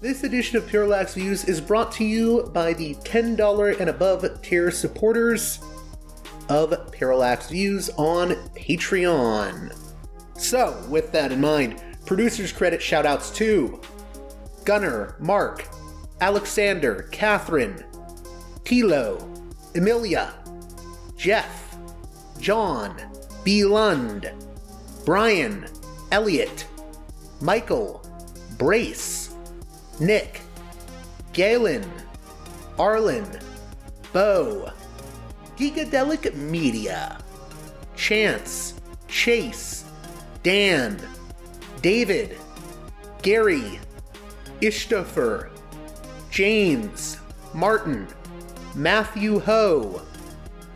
This edition of Parallax Views is brought to you by the $10 and above tier supporters of Parallax Views on Patreon. So, with that in mind, producers credit shoutouts to Gunner, Mark, Alexander, Catherine, Tilo, Emilia, Jeff, John, B. Lund, Brian, Elliot, Michael, Brace, Nick, Galen, Arlen, Bo, Gigadelic Media, Chance, Chase, Dan, David, Gary, Ishtofer, James, Martin, Matthew Ho,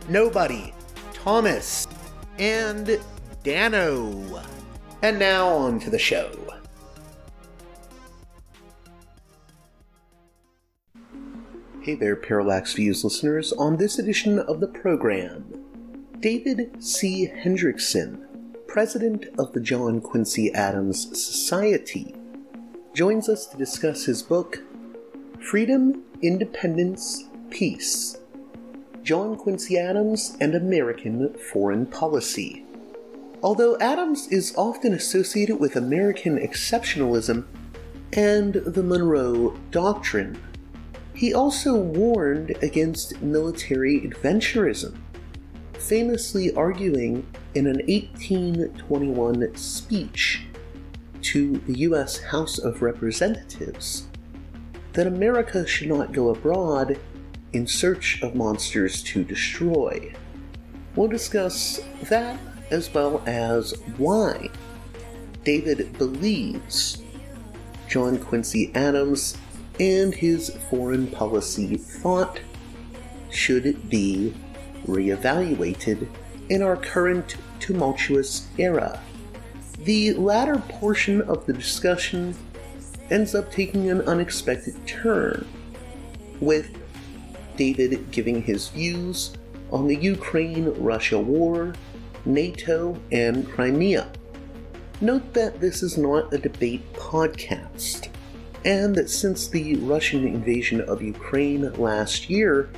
Nobody, Thomas, and Dano. And now on to the show. Hey there, Parallax Views listeners. On this edition of the program, David C. Hendrickson, president of the John Quincy Adams Society, joins us to discuss his book, Freedom, Independence, Peace John Quincy Adams and American Foreign Policy. Although Adams is often associated with American exceptionalism and the Monroe Doctrine, he also warned against military adventurism, famously arguing in an 1821 speech to the U.S. House of Representatives that America should not go abroad in search of monsters to destroy. We'll discuss that as well as why David believes John Quincy Adams and his foreign policy thought should be reevaluated in our current tumultuous era. The latter portion of the discussion ends up taking an unexpected turn, with David giving his views on the Ukraine Russia war, NATO, and Crimea. Note that this is not a debate podcast and since the Russian invasion of Ukraine last year,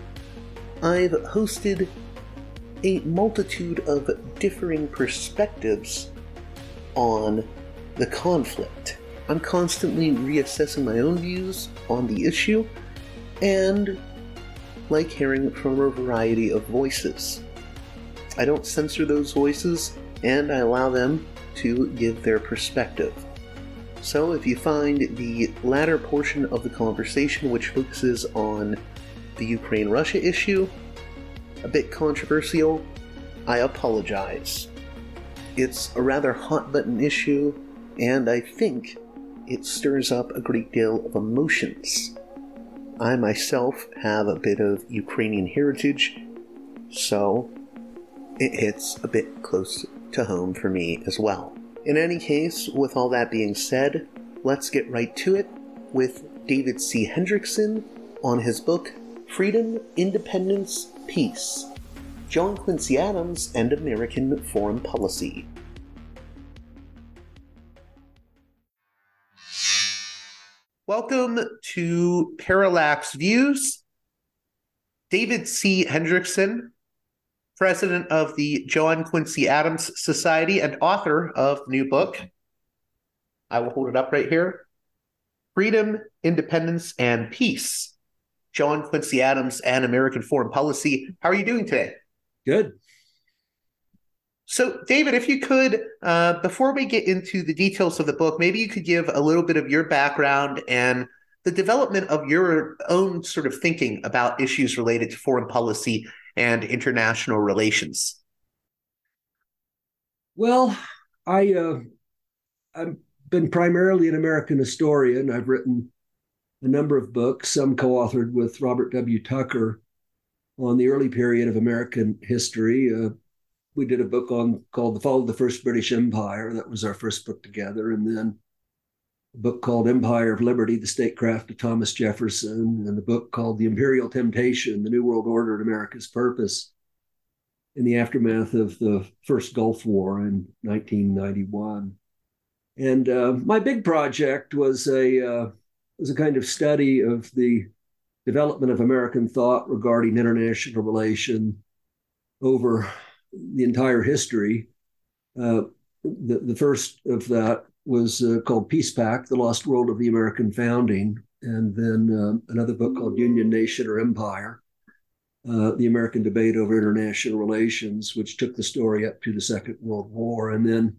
I've hosted a multitude of differing perspectives on the conflict. I'm constantly reassessing my own views on the issue and like hearing from a variety of voices. I don't censor those voices and I allow them to give their perspective. So, if you find the latter portion of the conversation, which focuses on the Ukraine Russia issue, a bit controversial, I apologize. It's a rather hot button issue, and I think it stirs up a great deal of emotions. I myself have a bit of Ukrainian heritage, so it hits a bit close to home for me as well. In any case, with all that being said, let's get right to it with David C. Hendrickson on his book Freedom, Independence, Peace John Quincy Adams and American Foreign Policy. Welcome to Parallax Views. David C. Hendrickson president of the John Quincy Adams Society and author of the new book. I will hold it up right here Freedom, Independence, and Peace John Quincy Adams and American Foreign Policy. How are you doing today? Good. So, David, if you could, uh, before we get into the details of the book, maybe you could give a little bit of your background and the development of your own sort of thinking about issues related to foreign policy and international relations. Well, I uh, I've been primarily an American historian. I've written a number of books, some co-authored with Robert W. Tucker on the early period of American history. Uh, we did a book on called The Fall of the First British Empire. That was our first book together. And then a book called Empire of Liberty, The Statecraft of Thomas Jefferson, and a book called The Imperial Temptation, The New World Order and America's Purpose in the aftermath of the first Gulf War in 1991. And uh, my big project was a uh, was a kind of study of the development of American thought regarding international relation over the entire history. Uh, the, the first of that was uh, called Peace Pact, The Lost World of the American Founding, and then uh, another book called Union, Nation, or Empire, uh, The American Debate Over International Relations, which took the story up to the Second World War. And then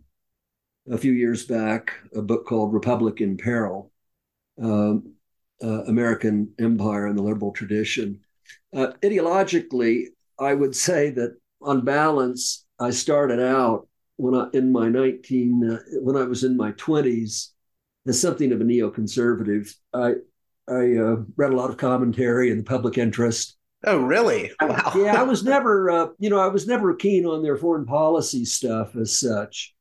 a few years back, a book called Republic in Peril, um, uh, American Empire and the Liberal Tradition. Uh, ideologically, I would say that on balance, I started out when I in my 19 uh, when I was in my 20s as something of a neoconservative. I I uh, read a lot of commentary in the public interest. Oh, really? Wow. yeah, I was never, uh, you know, I was never keen on their foreign policy stuff as such.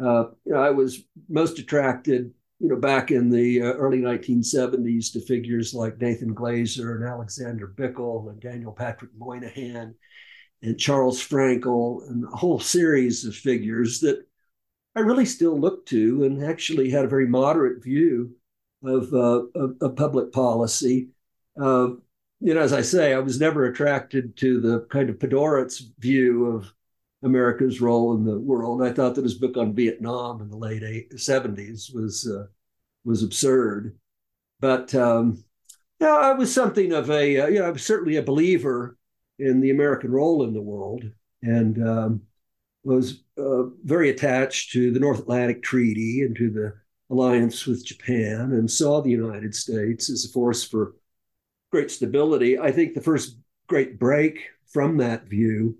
Uh, you know, I was most attracted, you know, back in the uh, early 1970s to figures like Nathan Glazer and Alexander Bickel and Daniel Patrick Moynihan and Charles Frankel and a whole series of figures that I really still look to and actually had a very moderate view of, uh, of, of, public policy. Uh, you know, as I say, I was never attracted to the kind of Podhoretz view of America's role in the world. I thought that his book on Vietnam in the late 70s was uh, was absurd. But um, yeah, I was something of a, uh, you know, I was certainly a believer in the American role in the world and um, was uh, very attached to the North Atlantic Treaty and to the alliance with Japan and saw the United States as a force for great stability. I think the first great break from that view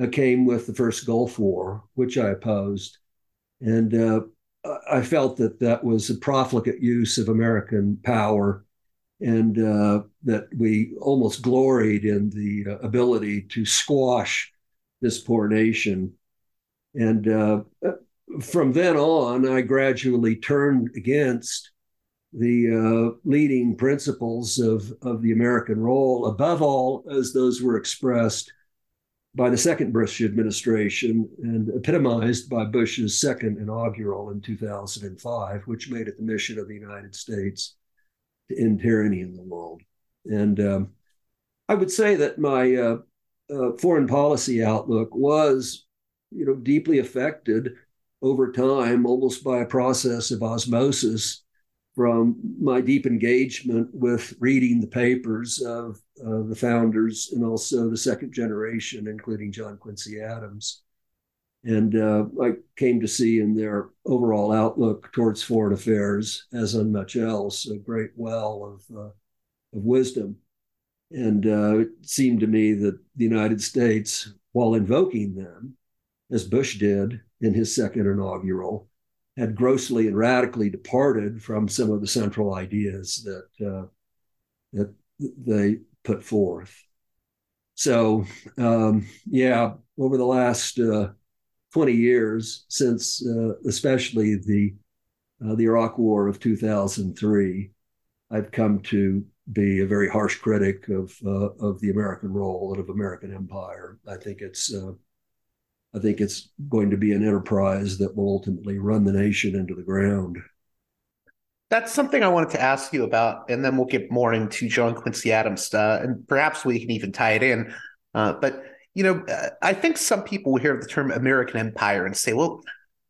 uh, came with the first Gulf War, which I opposed. And uh, I felt that that was a profligate use of American power and uh, that we almost gloried in the uh, ability to squash this poor nation. And uh, from then on, I gradually turned against the uh, leading principles of, of the American role, above all, as those were expressed by the second Bush administration and epitomized by Bush's second inaugural in 2005, which made it the mission of the United States end tyranny in the world. And um, I would say that my uh, uh, foreign policy outlook was, you know, deeply affected over time, almost by a process of osmosis from my deep engagement with reading the papers of uh, the founders and also the second generation, including John Quincy Adams. And uh, I came to see in their overall outlook towards foreign affairs, as on much else, a great well of, uh, of wisdom. And uh, it seemed to me that the United States, while invoking them, as Bush did in his second inaugural, had grossly and radically departed from some of the central ideas that uh, that they put forth. So, um, yeah, over the last uh, 20 years since uh, especially the uh, the Iraq War of 2003, I've come to be a very harsh critic of uh, of the American role and of American empire. I think it's uh, I think it's going to be an enterprise that will ultimately run the nation into the ground. That's something I wanted to ask you about, and then we'll get more into John Quincy Adams, uh, and perhaps we can even tie it in. Uh, but you know, uh, I think some people hear the term American empire and say, well,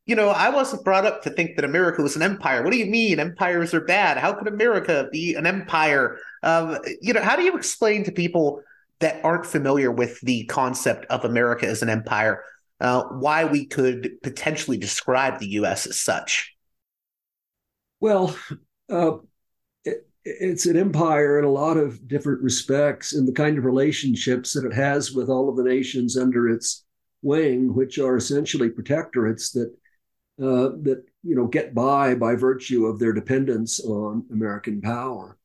you know, I wasn't brought up to think that America was an empire. What do you mean empires are bad? How could America be an empire? Um, you know, how do you explain to people that aren't familiar with the concept of America as an empire? uh, why we could potentially describe the U.S. as such. Well, uh, it's an empire in a lot of different respects, and the kind of relationships that it has with all of the nations under its wing, which are essentially protectorates that uh, that you know get by by virtue of their dependence on American power.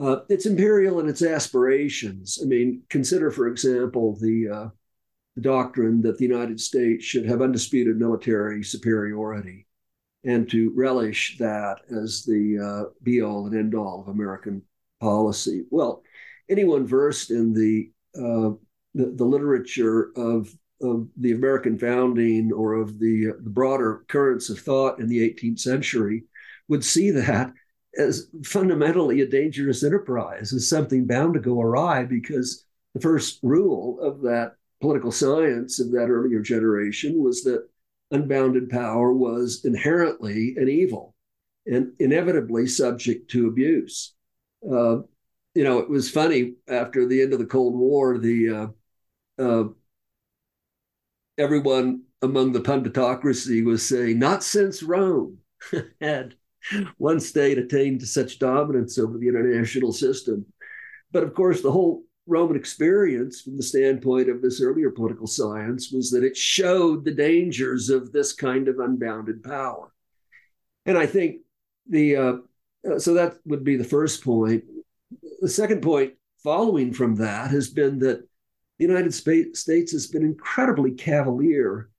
Uh, it's imperial in its aspirations. I mean, consider, for example, the, uh, the doctrine that the United States should have undisputed military superiority and to relish that as the uh, be all and end all of American policy. Well, anyone versed in the, uh, the, the, literature of, of the American founding or of the, the broader currents of thought in the 18th century would see that as fundamentally a dangerous enterprise, as something bound to go awry, because the first rule of that political science of that earlier generation was that unbounded power was inherently an evil and inevitably subject to abuse. Uh, you know, it was funny after the end of the Cold War, the uh, uh, everyone among the punditocracy was saying, "Not since Rome had one state attained to such dominance over the international system." But of course, the whole Roman experience, from the standpoint of this earlier political science, was that it showed the dangers of this kind of unbounded power. And I think the uh, uh, so that would be the first point. The second point, following from that, has been that the United States has been incredibly cavalier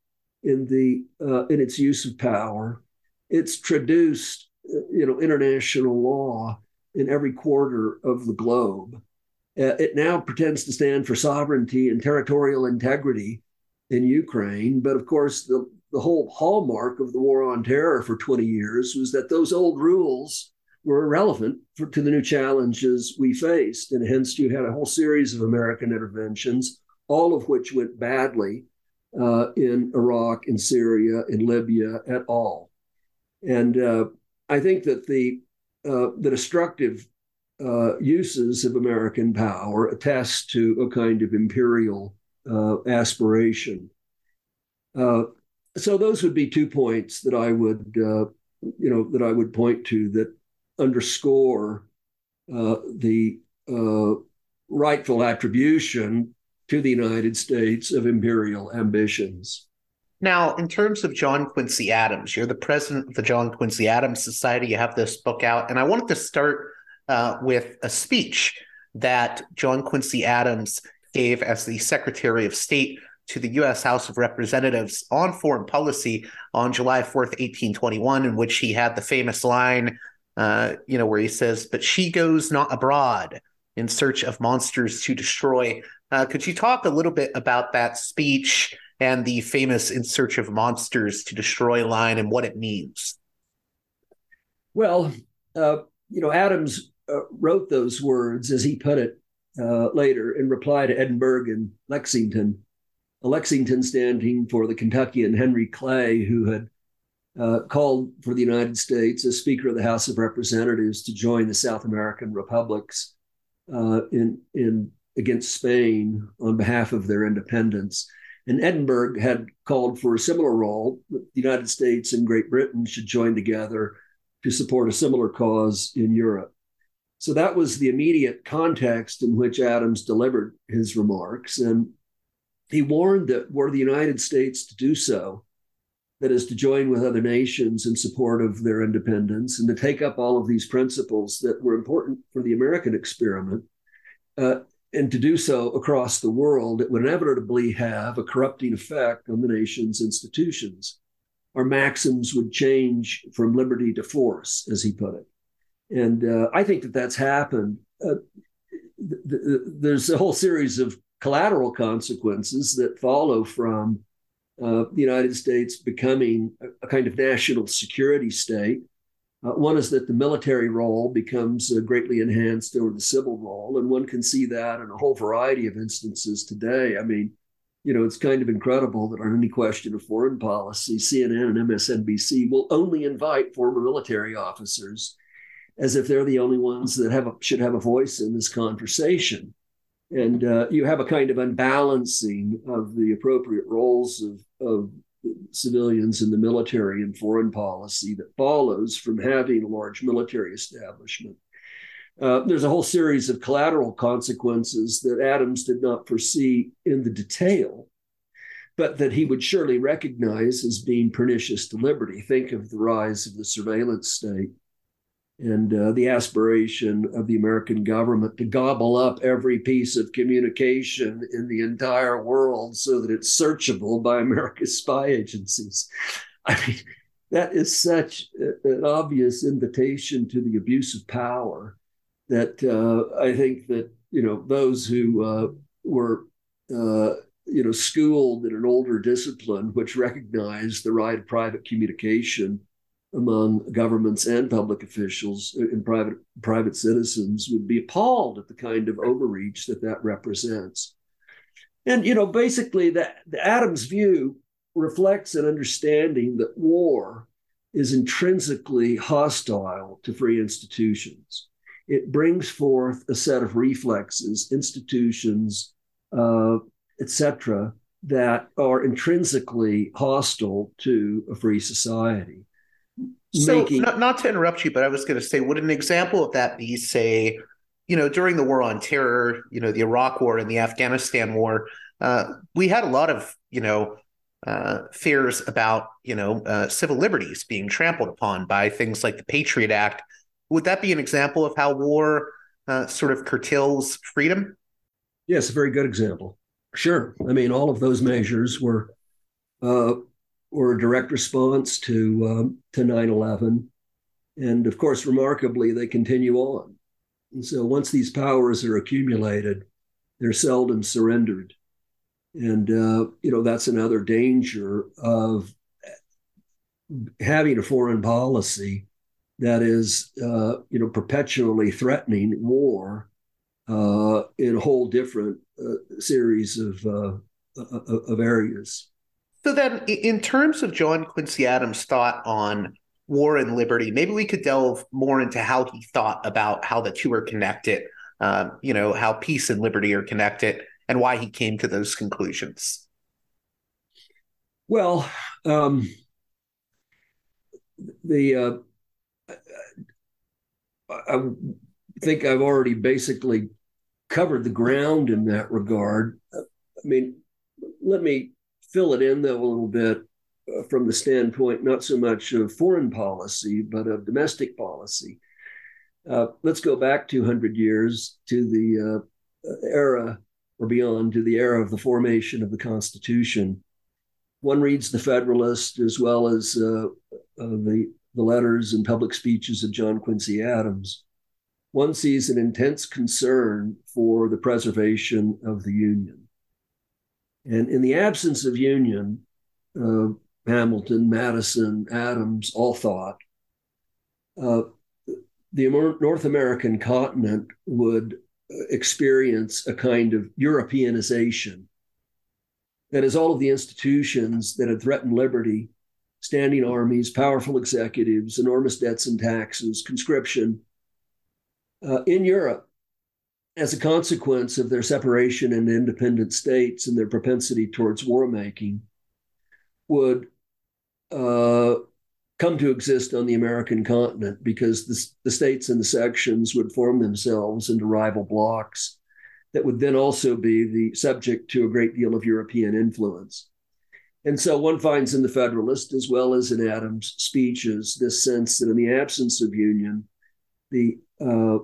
in the uh, in its use of power. It's traduced, uh, you know, international law in every quarter of the globe. Uh, it now pretends to stand for sovereignty and territorial integrity in Ukraine. But of course, the, the whole hallmark of the war on terror for 20 years was that those old rules were irrelevant for, to the new challenges we faced. And hence, you had a whole series of American interventions, all of which went badly uh, in Iraq, in Syria, in Libya, at all. And uh, I think that the uh, the destructive uh, uses of American power attest to a kind of imperial uh, aspiration. Uh, so those would be two points that I would, uh, you know, that I would point to that underscore uh, the uh, rightful attribution to the United States of imperial ambitions. Now, in terms of John Quincy Adams, you're the president of the John Quincy Adams Society. You have this book out, and I wanted to start uh, with a speech that John Quincy Adams gave as the Secretary of State to the U.S. House of Representatives on foreign policy on July 4th, 1821, in which he had the famous line, uh, you know, where he says, But she goes not abroad in search of monsters to destroy. Uh, could you talk a little bit about that speech and the famous in search of monsters to destroy line and what it means? Well, uh, you know, Adams uh, wrote those words, as he put it uh, later, in reply to Edinburgh and Lexington. Lexington standing for the Kentuckian Henry Clay, who had uh, called for the United States as Speaker of the House of Representatives to join the South American republics uh, in in against Spain on behalf of their independence. And Edinburgh had called for a similar role. The United States and Great Britain should join together to support a similar cause in Europe. So that was the immediate context in which Adams delivered his remarks. And he warned that were the United States to do so, that is, to join with other nations in support of their independence and to take up all of these principles that were important for the American experiment, uh, and to do so across the world, it would inevitably have a corrupting effect on the nation's institutions. Our maxims would change from liberty to force, as he put it. And uh, I think that that's happened. Uh, th- th- there's a whole series of collateral consequences that follow from uh, the United States becoming a, a, kind of national security state. Uh, one is that the military role becomes uh, greatly enhanced over the civil role, and one can see that in a whole variety of instances today. I mean, you know, it's kind of incredible that on any question of foreign policy, CNN and MSNBC will only invite former military officers as if they're the only ones that have a, should have a voice in this conversation. And uh, you have a kind of unbalancing of the appropriate roles of, of civilians in the military and foreign policy that follows from having a large military establishment. Uh, there's a whole series of collateral consequences that Adams did not foresee in the detail, but that he would surely recognize as being pernicious to liberty. Think of the rise of the surveillance state and uh, the aspiration of the American government to gobble up every piece of communication in the entire world so that it's searchable by America's spy agencies. I mean, that is such an obvious invitation to the abuse of power that uh, I think that you know those who uh, were uh, you know schooled in an older discipline, which recognized the right of private communication among governments and public officials and private private citizens would be appalled at the kind of overreach that that represents. And you know, basically, that the Adams view reflects an understanding that war is intrinsically hostile to free institutions. It brings forth a set of reflexes, institutions, uh, etc., that are intrinsically hostile to a free society. So, making... not, not to interrupt you, but I was going to say, would an example of that be, say, you know, during the war on terror, you know, the Iraq War and the Afghanistan War, uh, we had a lot of, you know, uh, fears about, you know, uh, civil liberties being trampled upon by things like the Patriot Act. Would that be an example of how war uh, sort of curtails freedom? Yes, a very good example. Sure. I mean, all of those measures were uh, were a direct response to um, to 9/11, and of course, remarkably, they continue on. And so, once these powers are accumulated, they're seldom surrendered, and uh, you know that's another danger of having a foreign policy that is, uh, you know, perpetually threatening war uh, in a whole different uh, series of uh, of areas. So then, in terms of John Quincy Adams' thought on war and liberty, maybe we could delve more into how he thought about how the two are connected. Um, you know, how peace and liberty are connected, and why he came to those conclusions. Well, um, the uh, I think I've already basically covered the ground in that regard. I mean, let me fill it in though a little bit uh, from the standpoint not so much of foreign policy but of domestic policy. Uh, let's go back 200 years to the uh, era or beyond to the era of the formation of the Constitution. One reads the Federalist as well as uh, the, the letters and public speeches of John Quincy Adams. One sees an intense concern for the preservation of the Union and in the absence of union, uh, Hamilton, Madison, Adams all thought uh, the North American continent would experience a kind of Europeanization. That is, all of the institutions that had threatened liberty, standing armies, powerful executives, enormous debts and taxes, conscription, uh, in Europe as a consequence of their separation into independent states and their propensity towards war making, would uh, come to exist on the American continent because the, the states and the sections would form themselves into rival blocks that would then also be the subject to a great deal of European influence. And so one finds in the Federalist, as well as in Adams' speeches, this sense that in the absence of union, the uh,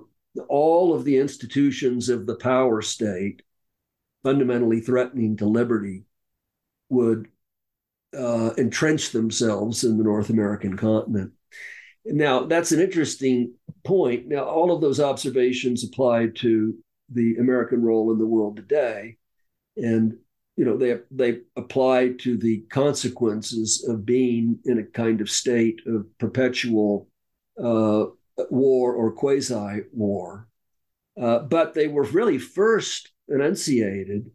all of the institutions of the power state, fundamentally threatening to liberty, would uh, entrench themselves in the North American continent. Now, that's an interesting point. Now, all of those observations apply to the American role in the world today. And you know they they apply to the consequences of being in a kind of state of perpetual uh, war or quasi war. Uh, but they were really first enunciated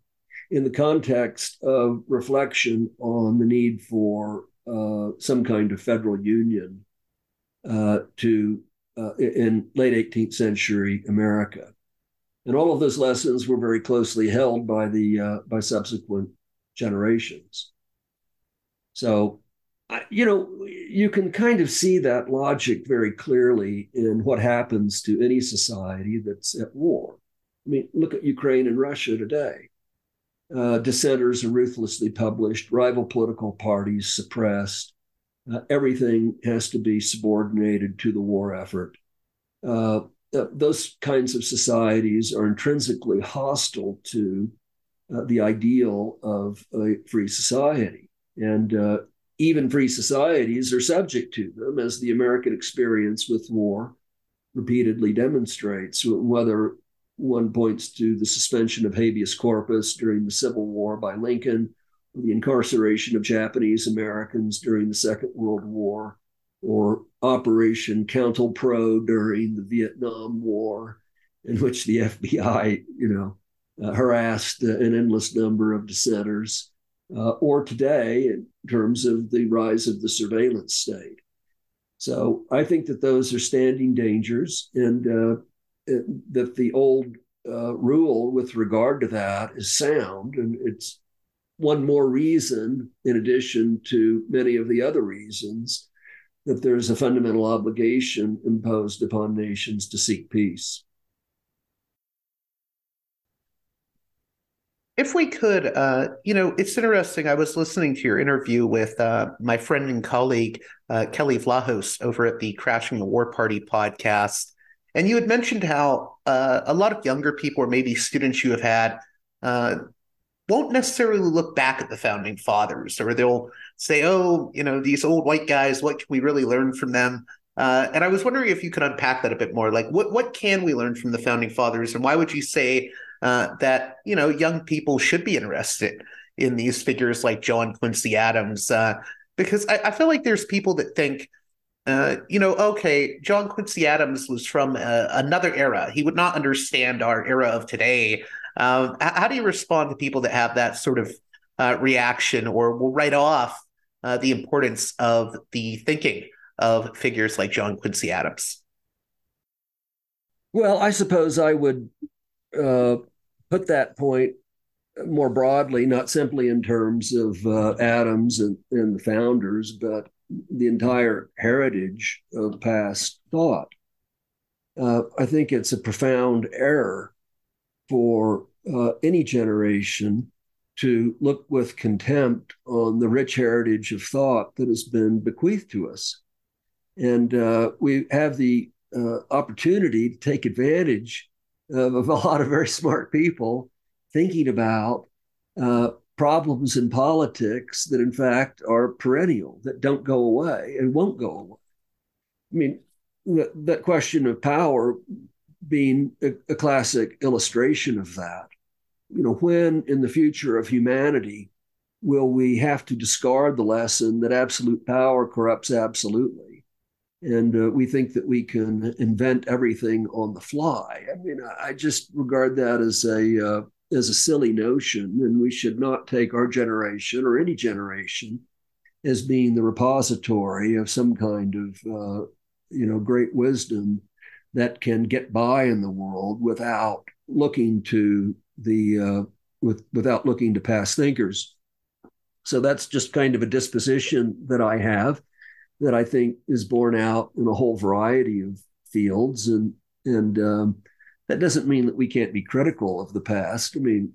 in the context of reflection on the need for uh, some kind of federal union uh, to uh, in late 18th century America. And all of those lessons were very closely held by the uh, by subsequent generations. So, you know, you can kind of see that logic very clearly in what happens to any society that's at war. I mean, look at Ukraine and Russia today. Uh, dissenters are ruthlessly published, rival political parties suppressed. Uh, everything has to be subordinated to the war effort. Uh, those kinds of societies are intrinsically hostile to uh, the ideal of a free society. And uh, even free societies are subject to them, as the American experience with war repeatedly demonstrates, whether one points to the suspension of habeas corpus during the Civil War by Lincoln, or the incarceration of Japanese Americans during the Second World War, or Operation COINTELPRO during the Vietnam War, in which the FBI, you know, uh, harassed uh, an endless number of dissenters, uh, or today in terms of the rise of the surveillance state. So I think that those are standing dangers, and uh, that the old uh, rule with regard to that is sound, and it's one more reason, in addition to many of the other reasons, that there's a fundamental obligation imposed upon nations to seek peace. If we could, uh, you know, it's interesting. I was listening to your interview with uh, my friend and colleague, uh, Kelley Vlahos, over at the Crashing the War Party podcast. And you had mentioned how uh, a lot of younger people, or maybe students you have had, uh, won't necessarily look back at the founding fathers, or they'll say, "Oh, you know, these old white guys. What can we really learn from them?" Uh, and I was wondering if you could unpack that a bit more. Like, what what can we learn from the founding fathers, and why would you say uh, that you know young people should be interested in these figures like John Quincy Adams? Uh, because I, I, feel like there's people that think uh, you know, okay, John Quincy Adams was from uh, another era. He would not understand our era of today. Um, how do you respond to people that have that sort of uh, reaction or will write off uh, the importance of the thinking of figures like John Quincy Adams? Well, I suppose I would uh, put that point more broadly, not simply in terms of Adams and, and the founders, but the entire heritage of past thought. Uh, I think it's a profound error for uh, any generation to look with contempt on the rich heritage of thought that has been bequeathed to us. And uh, we have the uh, opportunity to take advantage of, a lot of very smart people thinking about uh, problems in politics that, in fact, are perennial, that don't go away and won't go away. I mean, that, that question of power being a, a classic illustration of that. You know, when in the future of humanity will we have to discard the lesson that absolute power corrupts absolutely? And uh, we think that we can invent everything on the fly. I mean, I just regard that as a uh, as a silly notion, and we should not take our generation or any generation as being the repository of some kind of uh, you know great wisdom that can get by in the world without looking to the uh, with without looking to past thinkers. So that's just kind of a disposition that I have that I think is borne out in a whole variety of fields and and um, that doesn't mean that we can't be critical of the past. I mean,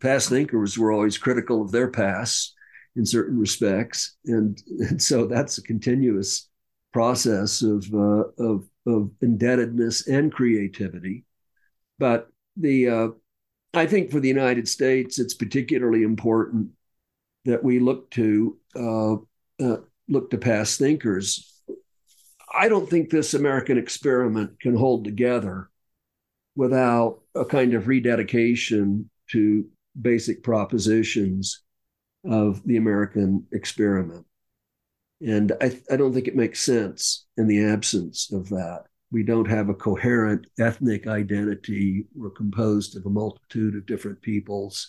past thinkers were always critical of their past in certain respects, and, and so that's a continuous process of, uh, of of indebtedness and creativity. But the uh, I think for the United States, it's particularly important that we look to uh, uh look to past thinkers. I don't think this American experiment can hold together without a kind of rededication to basic propositions of the American experiment. And I, I, don't think it makes sense in the absence of that. We don't have a coherent ethnic identity. We're composed of a multitude of different peoples.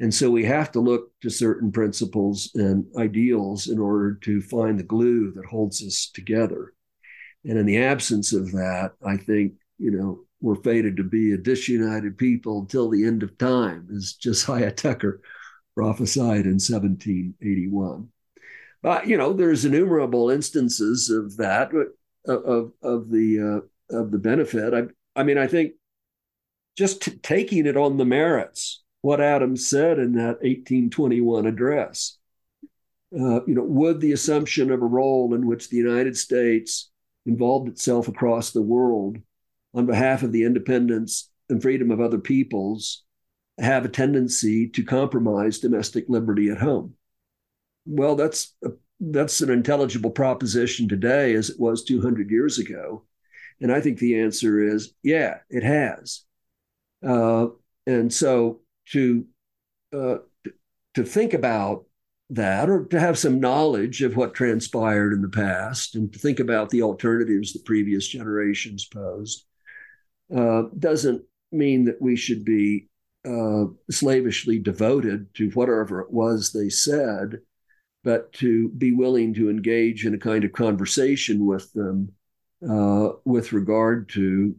And so we have to look to certain principles and ideals in order to find the glue that holds us together. And in the absence of that, I think, you know, we're fated to be a disunited people until the end of time, as Josiah Tucker prophesied in 1781. But you know, there's innumerable instances of that of of the uh, of the benefit. I I mean, I think just t- taking it on the merits, what Adams said in that 1821 address. Uh, you know, would the assumption of a role in which the United States involved itself across the world on behalf of the independence and freedom of other peoples have a tendency to compromise domestic liberty at home. Well, that's a, that's an intelligible proposition today as it was 200 years ago. And I think the answer is yeah, it has. Uh, and so to uh, to think about that or to have some knowledge of what transpired in the past and to think about the alternatives that previous generations posed uh, doesn't mean that we should be uh, slavishly devoted to whatever it was they said, but to be willing to engage in a kind of conversation with them uh, with regard to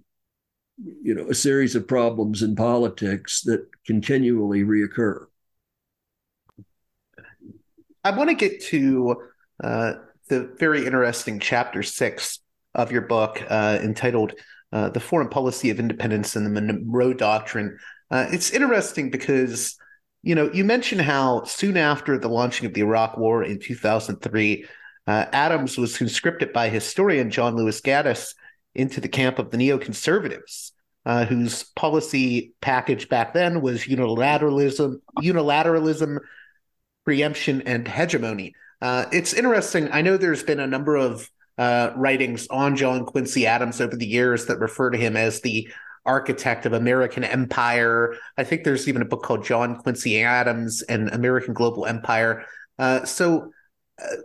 you know a series of problems in politics that continually reoccur. I want to get to uh, the very interesting chapter six of your book uh, entitled uh, The Foreign Policy of Independence and the Monroe Doctrine. Uh, it's interesting because, you know, you mentioned how soon after the launching of the Iraq War in 2003, uh, Adams was conscripted by historian John Lewis Gaddis into the camp of the neoconservatives. Uh, whose policy package back then was unilateralism, unilateralism, preemption and hegemony. Uh, it's interesting. I know there's been a number of uh, writings on John Quincy Adams over the years that refer to him as the architect of American empire. I think there's even a book called John Quincy Adams and American Global Empire. Uh, so, uh,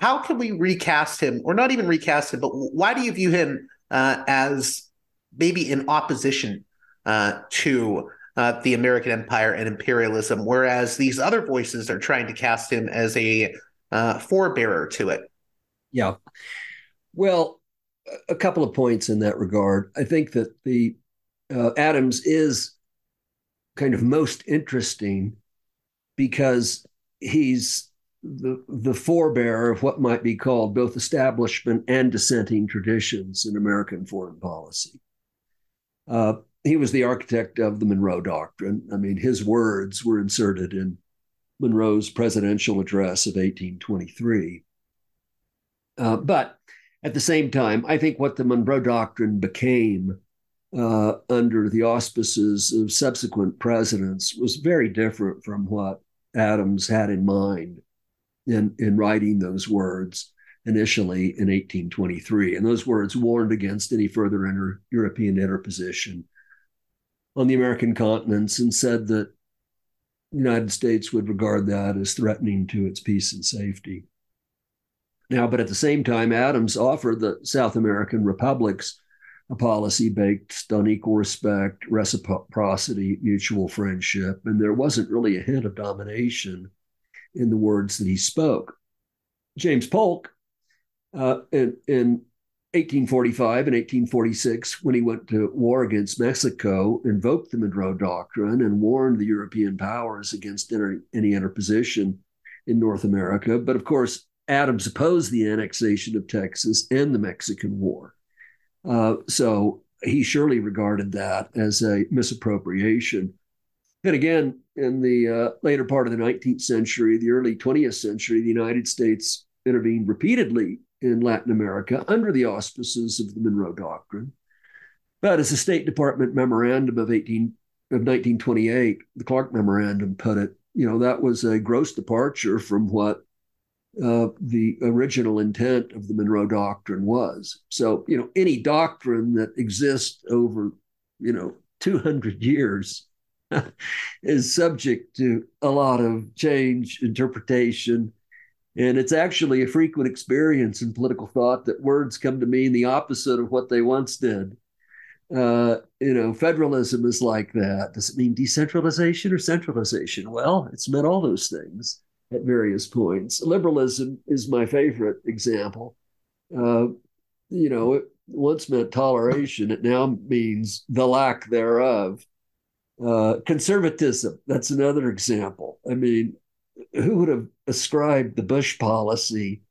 how can we recast him, or not even recast him, but why do you view him uh, as maybe in opposition uh, to uh, the American empire and imperialism, whereas these other voices are trying to cast him as a uh, forebearer to it. Yeah. Well, a couple of points in that regard. I think that the uh, Adams is kind of most interesting because he's the the forebearer of what might be called both establishment and dissenting traditions in American foreign policy. Uh, he was the architect of the Monroe Doctrine. I mean, his words were inserted in Monroe's presidential address of 1823. Uh, but at the same time, I think what the Monroe Doctrine became uh, under the auspices of subsequent presidents was very different from what Adams had in mind in, in writing those words initially in 1823. And those words warned against any further inter- European interposition on the American continents and said that the United States would regard that as threatening to its peace and safety. Now, but at the same time, Adams offered the South American republics a policy based on equal respect, reciprocity, mutual friendship, and there wasn't really a hint of domination in the words that he spoke. James Polk, uh, in, in 1845 and 1846, when he went to war against Mexico, invoked the Monroe Doctrine and warned the European powers against inter- any interposition in North America. But of course, Adams opposed the annexation of Texas and the Mexican War. Uh, so he surely regarded that as a misappropriation. And again, in the uh, later part of the 19th century, the early 20th century, the United States intervened repeatedly in Latin America under the auspices of the Monroe Doctrine. But as the State Department memorandum of 18 of 1928, the Clark Memorandum put it, you know, that was a gross departure from what uh, the original intent of the Monroe Doctrine was. So, you know, any doctrine that exists over, you know, 200 years is subject to a lot of change, interpretation, and it's actually a frequent experience in political thought that words come to mean the opposite of what they once did. Uh, you know, federalism is like that. Does it mean decentralization or centralization? Well, it's meant all those things at various points. Liberalism is my favorite example. Uh, you know, it once meant toleration, it now means the lack thereof. Uh, conservatism, that's another example. I mean, who would have ascribed the Bush policy?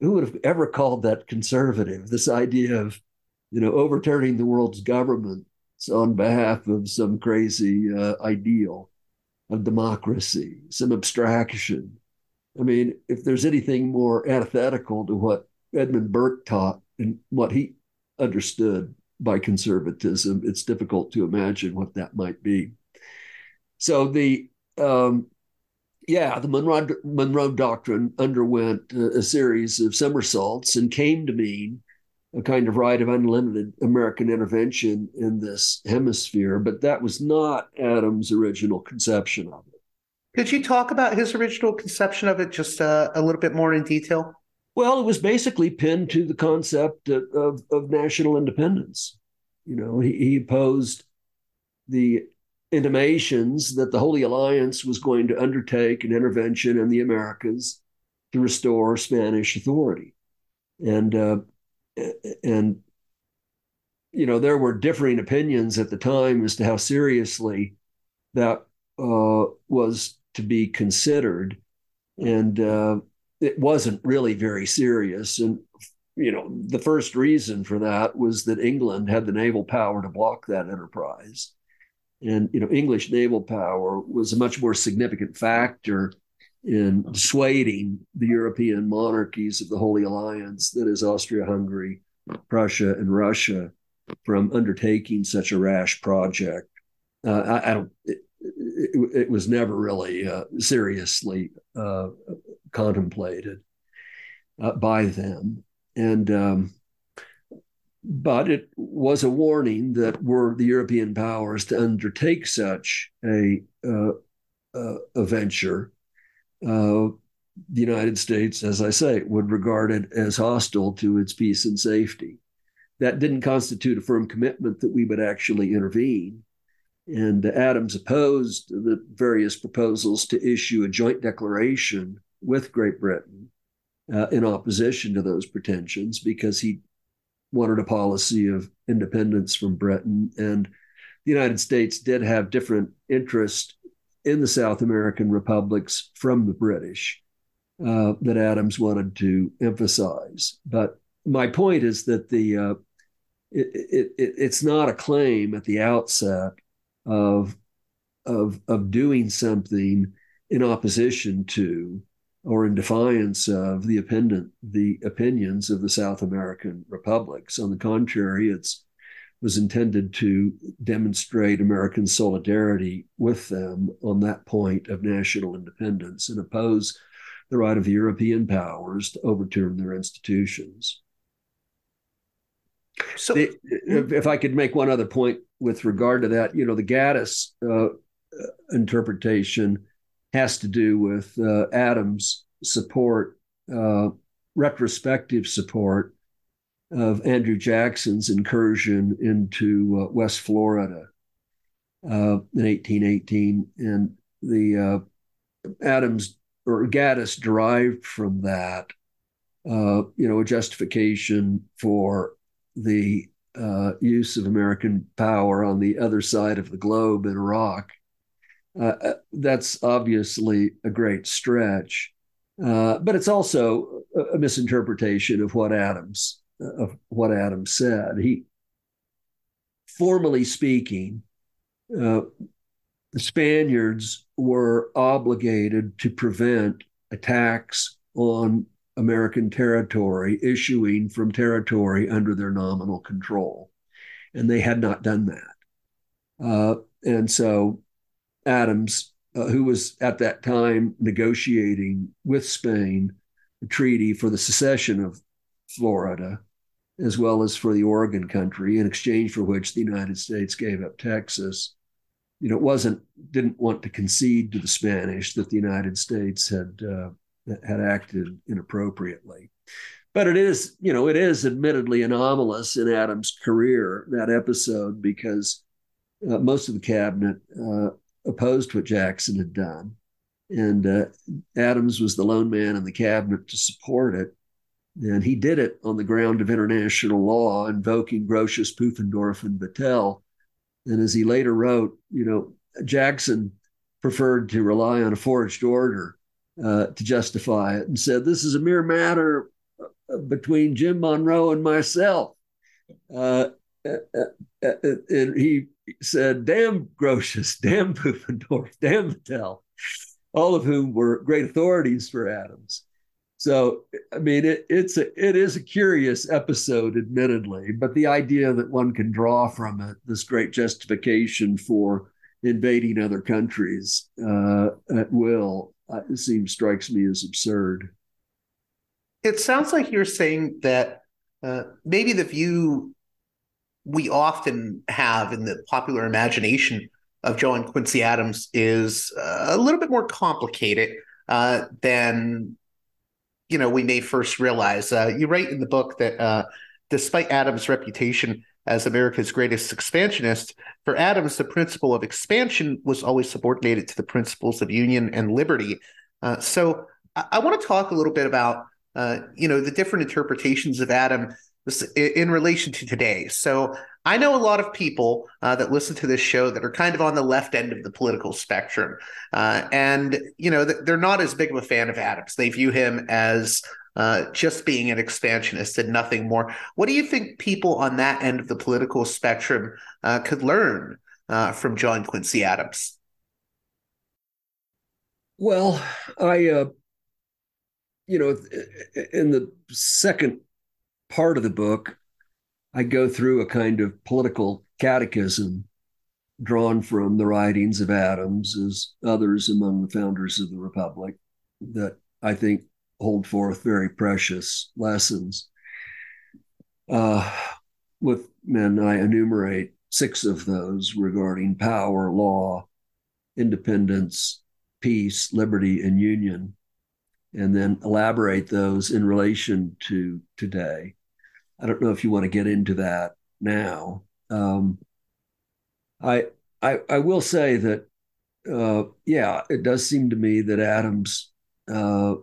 Who would have ever called that conservative? This idea of, you know, overturning the world's government on behalf of some crazy uh, ideal of democracy, some abstraction. I mean, if there's anything more antithetical to what Edmund Burke taught and what he understood by conservatism, it's difficult to imagine what that might be. So the um, yeah, the Monroe, Monroe Doctrine underwent a, a series of somersaults and came to mean a kind of right of unlimited American intervention in this hemisphere, but that was not Adams' original conception of it. Could you talk about his original conception of it just uh, a little bit more in detail? Well, it was basically pinned to the concept of, of, of national independence. You know, he, he opposed the intimations that the Holy Alliance was going to undertake an intervention in the Americas to restore Spanish authority. And uh, and you know there were differing opinions at the time as to how seriously that uh, was to be considered, and uh, it wasn't really very serious. And you know the first reason for that was that England had the naval power to block that enterprise, and you know English naval power was a much more significant factor in dissuading the European monarchies of the Holy Alliance, that is Austria Hungary, Prussia, and Russia, from undertaking such a rash project. Uh, I, I, don't. It, it, it, was never really uh, seriously uh, contemplated uh, by them, and um, but it was a warning that were the European powers to undertake such a uh, uh, a venture, the United States, as I say, would regard it as hostile to its peace and safety. That didn't constitute a firm commitment that we would actually intervene. And Adams opposed the various proposals to issue a joint declaration with Great Britain uh, in opposition to those pretensions because he wanted a policy of independence from Britain. And the United States did have different interests in the South American republics from the British uh, that Adams wanted to emphasize. But my point is that the uh, it, it, it's not a claim at the outset of of of doing something in opposition to or in defiance of the opinion the opinions of the South American republics. On the contrary, it's was intended to demonstrate American solidarity with them on that point of national independence and oppose the right of the European powers to overturn their institutions. So, the, if, if, I could make one other point with regard to that, you know, the Gaddis uh, interpretation has to do with uh, Adams' support, uh, retrospective support of Andrew Jackson's incursion into uh, West Florida uh, in 1818, and the uh, Adams or Gaddis derived from that, uh, you know, a justification for the uh, use of American power on the other side of the globe in Iraq. Uh, that's obviously a great stretch, but it's also a misinterpretation of what Adams of what Adam said. He, formally speaking, uh, the Spaniards were obligated to prevent attacks on American territory issuing from territory under their nominal control. And they had not done that. Uh, and so Adams, uh, who was at that time negotiating with Spain a treaty for the secession of Florida, as well as for the Oregon country, in exchange for which the United States gave up Texas. You know, it wasn't didn't want to concede to the Spanish that the United States had uh, had acted inappropriately. But it is, you know, it is admittedly anomalous in Adams' career that episode because uh, most of the cabinet uh, opposed what Jackson had done, and uh, Adams was the lone man in the cabinet to support it And he did it on the ground of international law, invoking Grotius, Pufendorf, and Vattel. And as he later wrote, you know, Jackson preferred to rely on a forged order uh, to justify it and said, This is a mere matter between Jim Monroe and myself. Uh, uh, uh, uh and he said, Damn Grotius, damn Pufendorf, damn Vattel, all of whom were great authorities for Adams. So, I mean, it, it's a, it is a curious episode, admittedly, but the idea that one can draw from it this great justification for invading other countries uh, at will uh, seems strikes me as absurd. It sounds like you're saying that uh, maybe the view we often have in the popular imagination of John Quincy Adams is uh, a little bit more complicated uh, than you know we may first realize. Uh, you write in the book that uh, despite Adams' reputation as America's greatest expansionist, for Adams, the principle of expansion was always subordinated to the principles of union and liberty. Uh, so I, I want to talk a little bit about uh, you know the different interpretations of Adam in relation to today. So I know a lot of people uh, that listen to this show that are kind of on the left end of the political spectrum, uh, and you know they're not as big of a fan of Adams. They view him as uh, just being an expansionist and nothing more. What do you think people on that end of the political spectrum uh, could learn uh, from John Quincy Adams? Well, I, uh, you know, in the second part of the book, I go through a kind of political catechism drawn from the writings of Adams, as others among the founders of the Republic, that I think hold forth very precious lessons. Uh, with men, I enumerate six of those regarding power, law, independence, peace, liberty, and union, and then elaborate those in relation to today. I don't know if you want to get into that now. Um, I, I, I will say that, uh, yeah, it does seem to me that Adams' uh,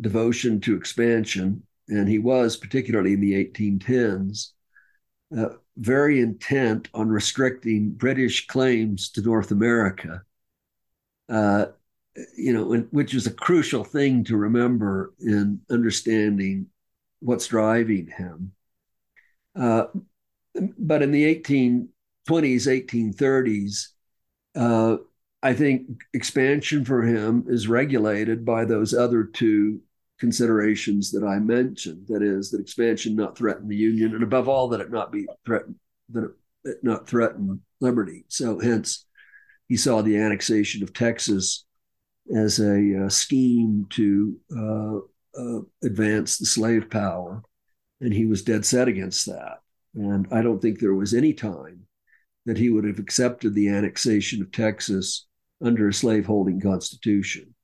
devotion to expansion, and he was particularly in the 1810s, uh, very intent on restricting British claims to North America. Uh, you know, which is a crucial thing to remember in understanding what's driving him. Uh, but in the 1820s, 1830s, uh, I think expansion for him is regulated by those other two considerations that I mentioned. That is, that expansion not threaten the union, and above all, that it not be threatened, that it not threaten liberty. So, hence, he saw the annexation of Texas as a, a scheme to uh, uh, advance the slave power and he was dead set against that. And I don't think there was any time that he would have accepted the annexation of Texas under a slaveholding constitution.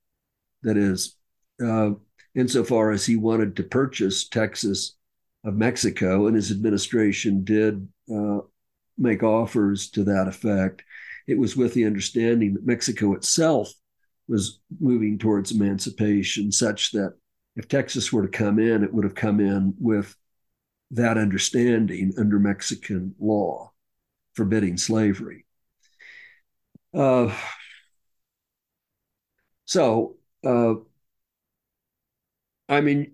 That is, uh, insofar as he wanted to purchase Texas of Mexico, and his administration did uh, make offers to that effect, it was with the understanding that Mexico itself was moving towards emancipation, such that if Texas were to come in, it would have come in with that understanding under Mexican law forbidding slavery. Uh, so, uh, I mean,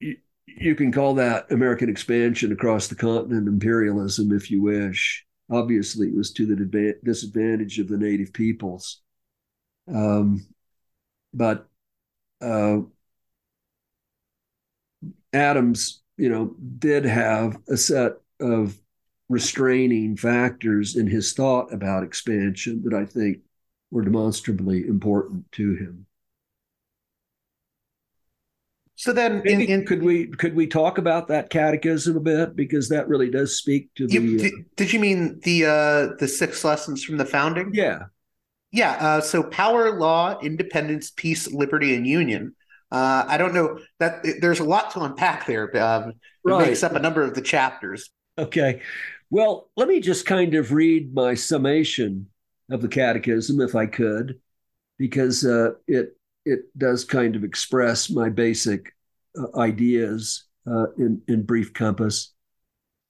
you, you can call that American expansion across the continent imperialism if you wish. Obviously, it was to the disadvantage of the native peoples. Um, but uh, Adams you know, did have a set of restraining factors in his thought about expansion that I think were demonstrably important to him. So then, in, in, could we could we talk about that catechism a bit because that really does speak to the. You, did, did, you mean the uh, the six lessons from the founding? Yeah, yeah. Uh, so power, law, independence, peace, liberty, and union uh, I don't know that there's a lot to unpack there. Um, it right. makes up a number of the chapters. Okay. Well, let me just kind of read my summation of the catechism, if I could, because uh, it it does kind of express my basic uh, ideas uh, in, in brief compass.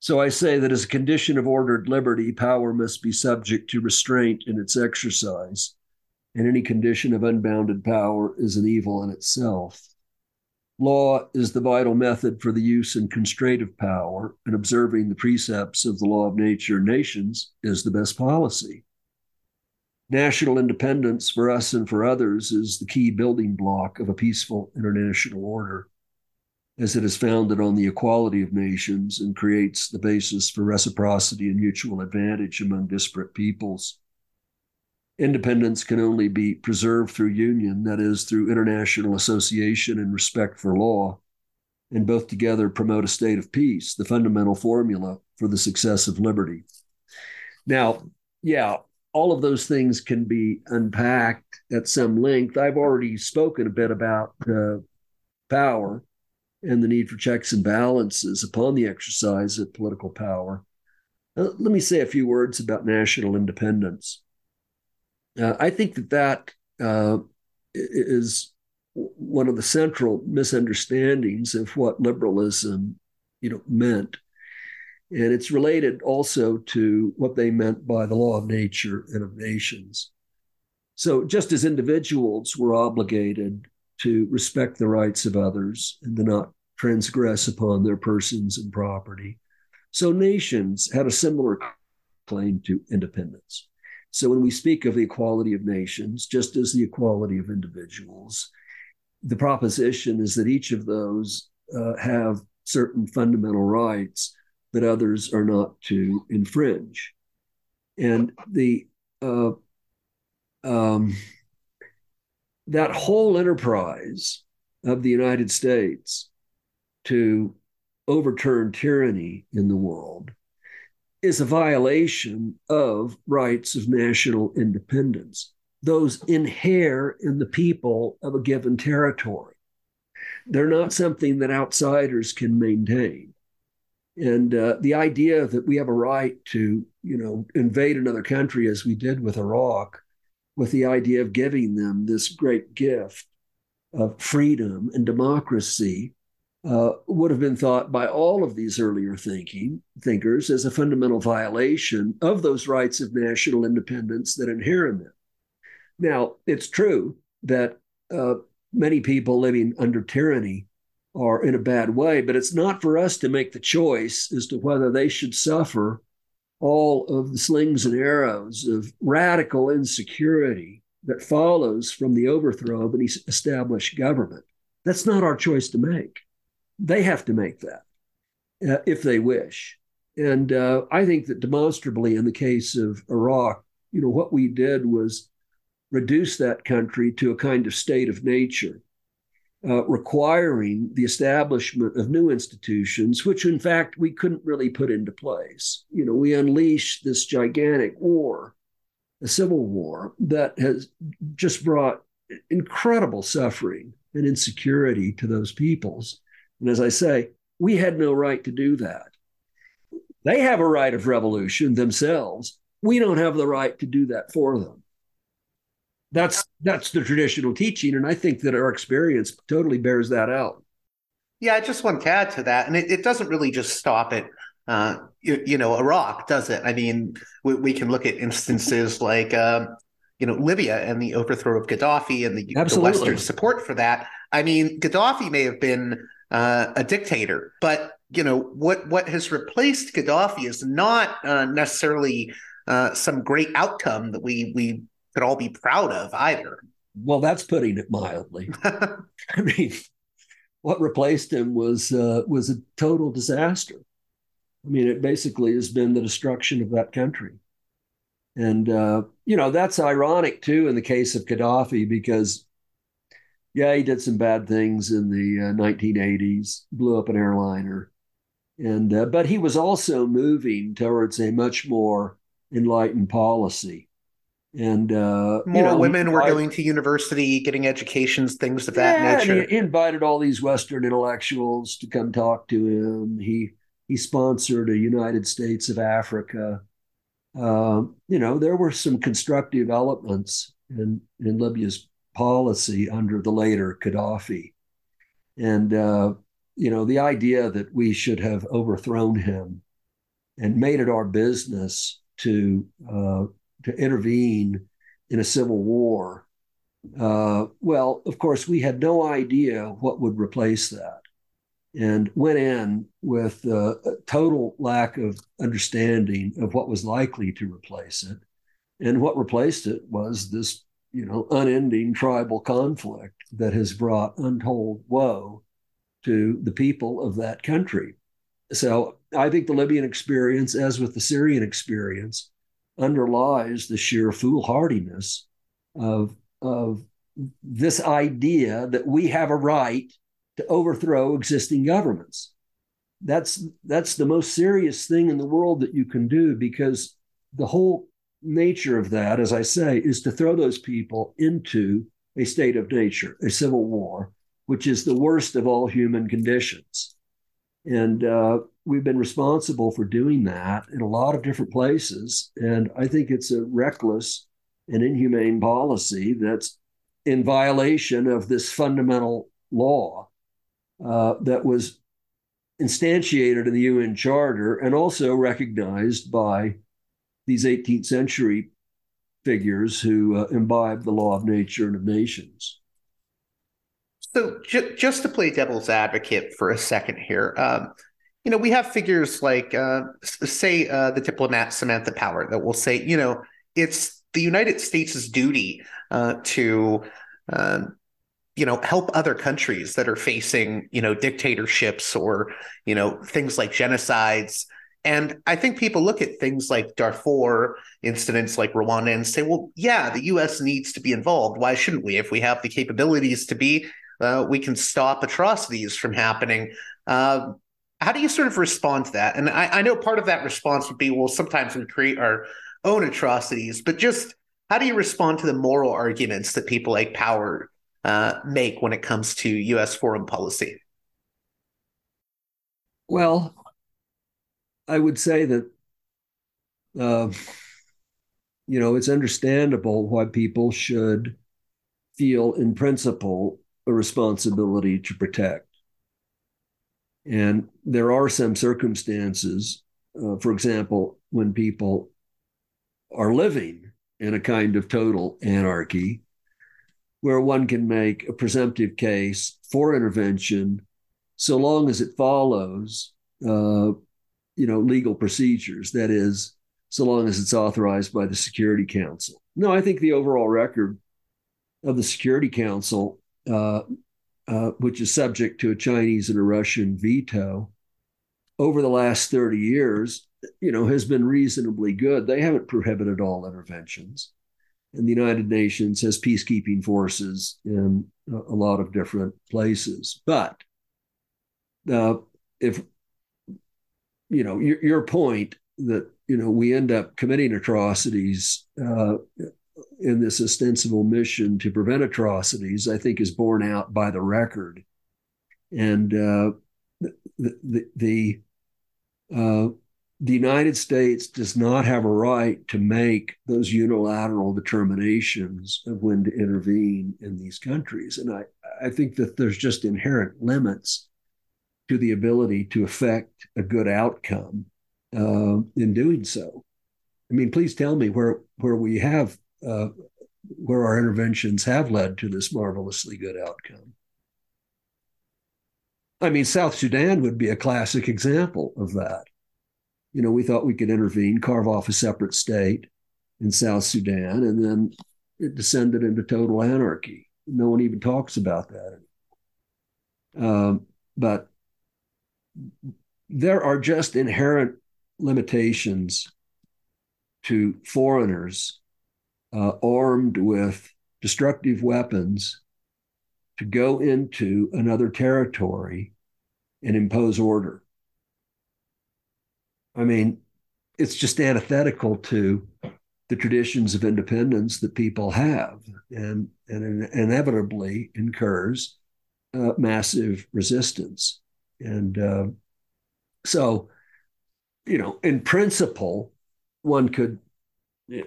So I say that as a condition of ordered liberty, power must be subject to restraint in its exercise, and any condition of unbounded power is an evil in itself. Law is the vital method for the use and constraint of power, and observing the precepts of the law of nature and nations is the best policy. National independence for us and for others is the key building block of a peaceful international order, as it is founded on the equality of nations and creates the basis for reciprocity and mutual advantage among disparate peoples. Independence can only be preserved through union, that is, through international association and respect for law, and both together promote a state of peace, the fundamental formula for the success of liberty. Now, yeah, all of those things can be unpacked at some length. I've already spoken a bit about uh, power and the need for checks and balances upon the exercise of political power. Uh, let me say a few words about national independence. Uh, I think that that uh, is one of the central misunderstandings of what liberalism, you know, meant and it's related also to what they meant by the law of nature and of nations. So, just as individuals were obligated to respect the rights of others and to not transgress upon their persons and property, so nations had a similar claim to independence. So, when we speak of the equality of nations, just as the equality of individuals, the proposition is that each of those uh, have certain fundamental rights that others are not to infringe. And the uh, um, that whole enterprise of the United States to overturn tyranny in the world is a violation of rights of national independence. Those inhere in the people of a given territory. They're not something that outsiders can maintain. And uh, the idea that we have a right to, you know, invade another country as we did with Iraq, with the idea of giving them this great gift of freedom and democracy, uh, would have been thought by all of these earlier thinking thinkers as a fundamental violation of those rights of national independence that inhere in them. Now, it's true that uh, many people living under tyranny are in a bad way, but it's not for us to make the choice as to whether they should suffer all of the slings and arrows of radical insecurity that follows from the overthrow of an established government. That's not our choice to make. They have to make that uh, if they wish. And uh, I think that demonstrably in the case of Iraq, you know, what we did was reduce that country to a kind of state of nature uh, requiring the establishment of new institutions, which in fact we couldn't really put into place. You know, we unleashed this gigantic war, a civil war that has just brought incredible suffering and insecurity to those peoples. And as I say, we had no right to do that. They have a right of revolution themselves. We don't have the right to do that for them that's that's the traditional teaching and i think that our experience totally bears that out. Yeah i just want to add to that and it, it doesn't really just stop at uh, you, you, know iraq does it? I mean we, we can look at instances like um, you know libya and the overthrow of gaddafi and the, the western support for that. I mean gaddafi may have been uh, a dictator but you know what what has replaced gaddafi is not uh, necessarily uh, some great outcome that we we could all be proud of either. Well, that's putting it mildly. I mean, what replaced him was uh, was a total disaster. I mean, it basically has been the destruction of that country. And, uh, you know, that's ironic too in the case of Gaddafi because, yeah, he did some bad things in the uh, 1980s, blew up an airliner. And, uh, but he was also moving towards a much more enlightened policy and uh, more you know, women were going to university, getting educations, things of that yeah, nature. he invited all these Western intellectuals to come talk to him. He he sponsored a United States of Africa. Uh, you know, there were some constructive elements in in Libya's policy under the later Gaddafi, and uh, you know, the idea that we should have overthrown him and made it our business to uh, to intervene in a civil war. Uh, well, of course, we had no idea what would replace that, and went in with a total lack of understanding of what was likely to replace it. And what replaced it was this, you know, unending tribal conflict that has brought untold woe to the people of that country. So I think the Libyan experience, as with the Syrian experience, underlies the sheer foolhardiness of, of this idea that we have a right to overthrow existing governments. That's that's the most serious thing in the world that you can do because the whole nature of that, as I say, is to throw those people into a state of nature, a civil war, which is the worst of all human conditions. And uh, we've been responsible for doing that in a lot of different places. And I think it's a reckless and inhumane policy that's in violation of this fundamental law uh, that was instantiated in the UN Charter and also recognized by these 18th century figures who uh, imbibed the law of nature and of nations. So, ju- just to play devil's advocate for a second here, um, you know, we have figures like, uh, say, uh, the diplomat Samantha Power that will say, you know, it's the United States' duty uh, to, um, you know, help other countries that are facing, you know, dictatorships or, you know, things like genocides. And I think people look at things like Darfur incidents like Rwanda and say, well, yeah, the US needs to be involved. Why shouldn't we? If we have the capabilities to be, uh, we can stop atrocities from happening. Uh, how do you sort of respond to that? And I, I know part of that response would be, well, sometimes we create our own atrocities, but just how do you respond to the moral arguments that people like Power uh, make when it comes to U.S. foreign policy? Well, I would say that, uh, you know, it's understandable why people should feel, in principle, a responsibility to protect. And there are some circumstances, uh, for example, when people are living in a kind of total anarchy, where one can make a presumptive case for intervention so long as it follows, uh, you know, legal procedures. That is, so long as it's authorized by the Security Council. No, I think the overall record of the Security Council uh, uh, which is subject to a Chinese and a Russian veto, over the last 30 years, you know, has been reasonably good. They haven't prohibited all interventions. And the United Nations has peacekeeping forces in a lot of different places. But uh, if, you know, your, your point that, you know, we end up committing atrocities uh, in this ostensible mission to prevent atrocities, I think, is borne out by the record. And uh, the the the, uh, the United States does not have a right to make those unilateral determinations of when to intervene in these countries. And I, I think that there's just inherent limits to the ability to affect a good outcome uh, in doing so. I mean, please tell me where where we have uh, where our interventions have led to this marvelously good outcome. I mean, South Sudan would be a classic example of that. You know, we thought we could intervene, carve off a separate state in South Sudan, and then it descended into total anarchy. No one even talks about that. Um, but there are just inherent limitations to foreigners uh, armed with destructive weapons to go into another territory and impose order. I mean, it's just antithetical to the traditions of independence that people have and, and inevitably incurs uh, massive resistance. And uh, so, you know, in principle, one could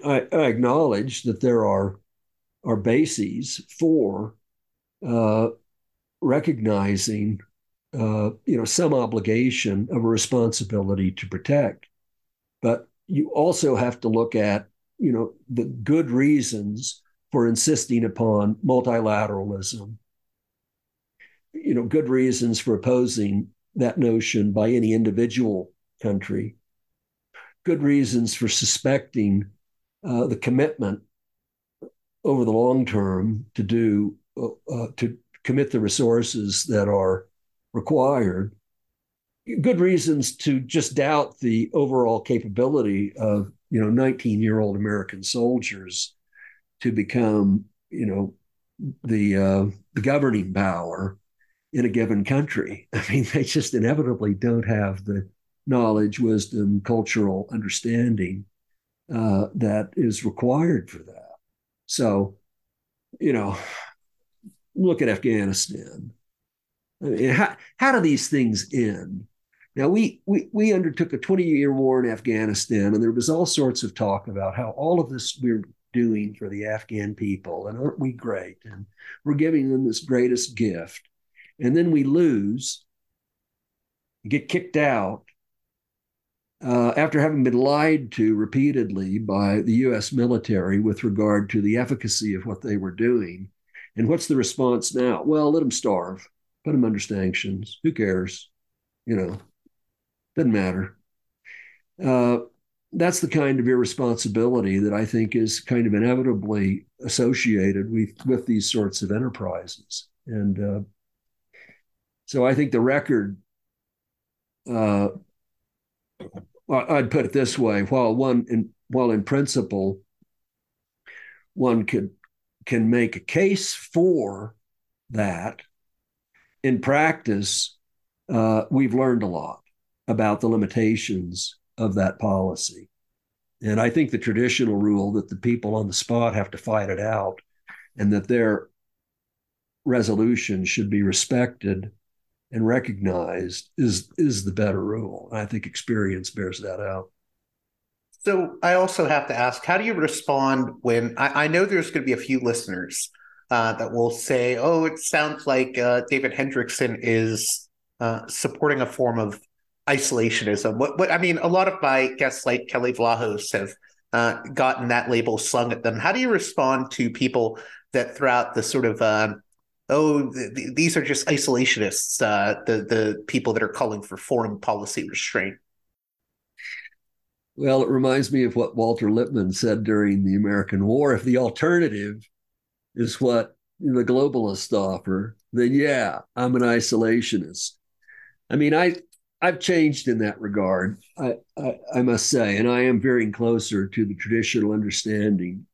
I, I acknowledge that there are are bases for uh, recognizing uh, you know, some obligation of a responsibility to protect. But you also have to look at, you know, the good reasons for insisting upon multilateralism. You know, good reasons for opposing that notion by any individual country. Good reasons for suspecting uh, the commitment over the long term to do uh, uh to commit the resources that are required. Good reasons to just doubt the overall capability of you know 19 year old American soldiers to become you know the uh, the governing power in a given country. I mean, they just inevitably don't have the knowledge, wisdom, cultural understanding uh, that is required for that. So, you know, look at Afghanistan. I mean, how, how do these things end? Now, we, we, we undertook a 20 year war in Afghanistan, and there was all sorts of talk about how all of this we're doing for the Afghan people, and aren't we great? And we're giving them this greatest gift. And then we lose, get kicked out, uh, after having been lied to repeatedly by the US military with regard to the efficacy of what they were doing. And what's the response now? Well, let them starve, put them under sanctions. Who cares? You know, doesn't matter. Uh, that's the kind of irresponsibility that I think is kind of inevitably associated with, with these sorts of enterprises. And uh, so I think the record uh, I'd put it this way: while one, in, while in principle, one could can make a case for that, in practice, uh, we've learned a lot about the limitations of that policy. And I think the traditional rule that the people on the spot have to fight it out and that their resolution should be respected and recognized is is the better rule. And I think experience bears that out. So I also have to ask, how do you respond when I, I know there's going to be a few listeners uh, that will say, "Oh, it sounds like uh, David Hendrickson is uh, supporting a form of isolationism." What, what I mean, a lot of my guests, like Kelley Vlahos, have uh, gotten that label slung at them. How do you respond to people that throughout the sort of uh, oh, th- these are just isolationists, uh, the the people that are calling for foreign policy restraint. Well, it reminds me of what Walter Lippmann said during the American War. If the alternative is what the globalists offer, then yeah, I'm an isolationist. I mean, I I've changed in that regard, I, I, I must say, and I am veering closer to the traditional understanding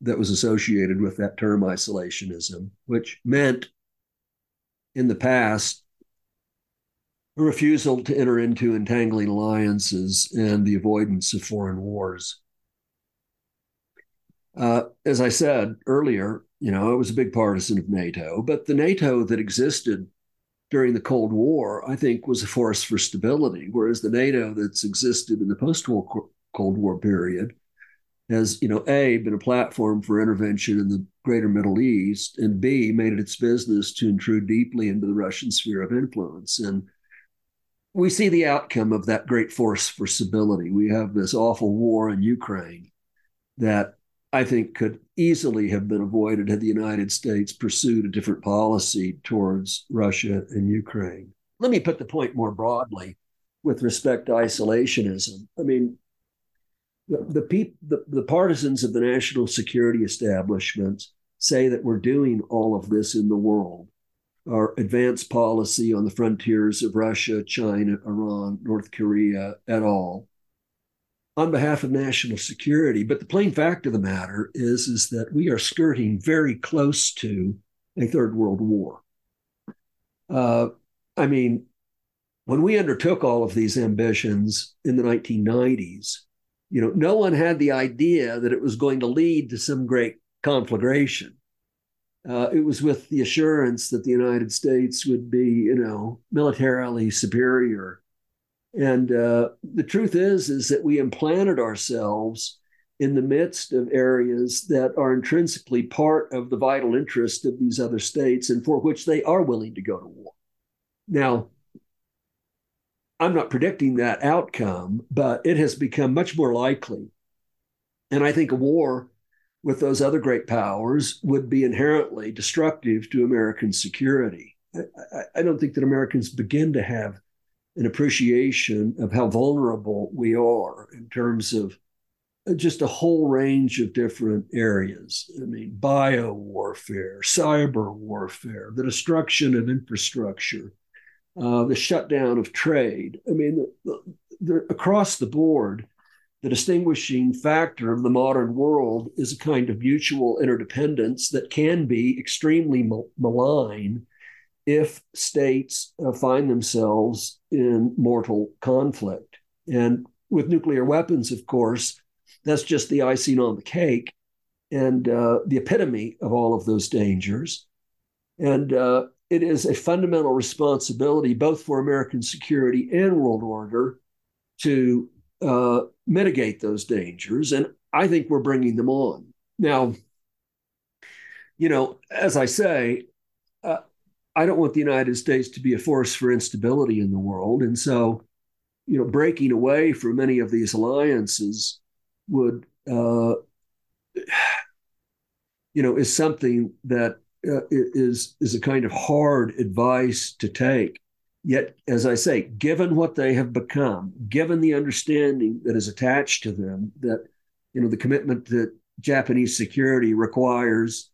that was associated with that term isolationism, which meant in the past a refusal to enter into entangling alliances and the avoidance of foreign wars. Uh, as I said earlier, you know, I was a big partisan of NATO, but the NATO that existed during the Cold War, I think, was a force for stability, whereas the NATO that's existed in the post-war Cold War period has, you know, A, been a platform for intervention in the greater Middle East, and B, made it its business to intrude deeply into the Russian sphere of influence. And we see the outcome of that great force for stability. We have this awful war in Ukraine that I think could easily have been avoided had the United States pursued a different policy towards Russia and Ukraine. Let me put the point more broadly with respect to isolationism. I mean, the the, peop, the the partisans of the national security establishments say that we're doing all of this in the world. Our advanced policy on the frontiers of Russia, China, Iran, North Korea, et al. on behalf of national security. But the plain fact of the matter is, is that we are skirting very close to a third world war. Uh, I mean, when we undertook all of these ambitions in the 1990s, you know, no one had the idea that it was going to lead to some great conflagration. Uh, it was with the assurance that the United States would be, you know, militarily superior. And uh, the truth is, is that we implanted ourselves in the midst of areas that are intrinsically part of the vital interest of these other states and for which they are willing to go to war. Now, I'm not predicting that outcome, but it has become much more likely. And I think a war with those other great powers would be inherently destructive to American security. I, I, don't think that Americans begin to have an appreciation of how vulnerable we are in terms of uh, just a whole range of different areas. I mean, bio warfare, cyber warfare, the destruction of infrastructure, uh, the shutdown of trade. I mean, the, the, across the board, the distinguishing factor of the modern world is a kind of mutual interdependence that can be extremely malign if states uh, find themselves in mortal conflict. And with nuclear weapons, of course, that's just the icing on the cake and uh, the epitome of all of those dangers. And uh, it is a fundamental responsibility, both for American security and world order, to uh, mitigate those dangers. And I think we're bringing them on. Now, you know, as I say, uh, I don't want the United States to be a force for instability in the world. And so, you know, breaking away from many of these alliances would, uh, you know, is something that is is a kind of hard advice to take. Yet, as I say, given what they have become, given the understanding that is attached to them, that you know the commitment that Japanese security requires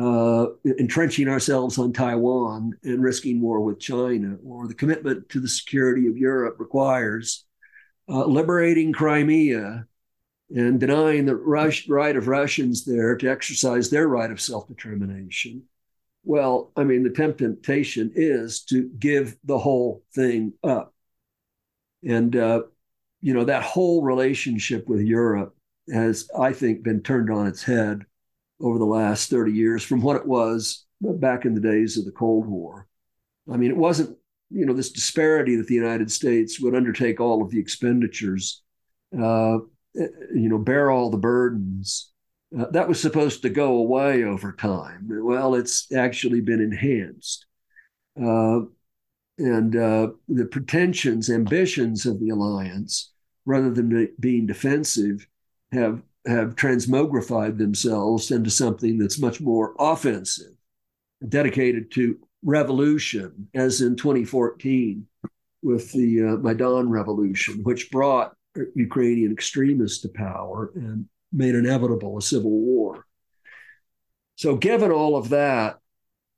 uh, entrenching ourselves on Taiwan and risking war with China, or the commitment to the security of Europe requires uh, liberating Crimea and denying the right of Russians there to exercise their right of self determination. Well, I mean, the temptation is to give the whole thing up. And, uh, you know, that whole relationship with Europe has, I think, been turned on its head over the last 30 years from what it was back in the days of the Cold War. I mean, it wasn't, you know, this disparity that the United States would undertake all of the expenditures, uh, you know, bear all the burdens. Uh, that was supposed to go away over time. Well, it's actually been enhanced. Uh, and uh, the pretensions, ambitions of the alliance, rather than being defensive, have have transmogrified themselves into something that's much more offensive, dedicated to revolution, as in 2014 with the uh, Maidan revolution, which brought Ukrainian extremists to power and made inevitable a civil war. So, given all of that,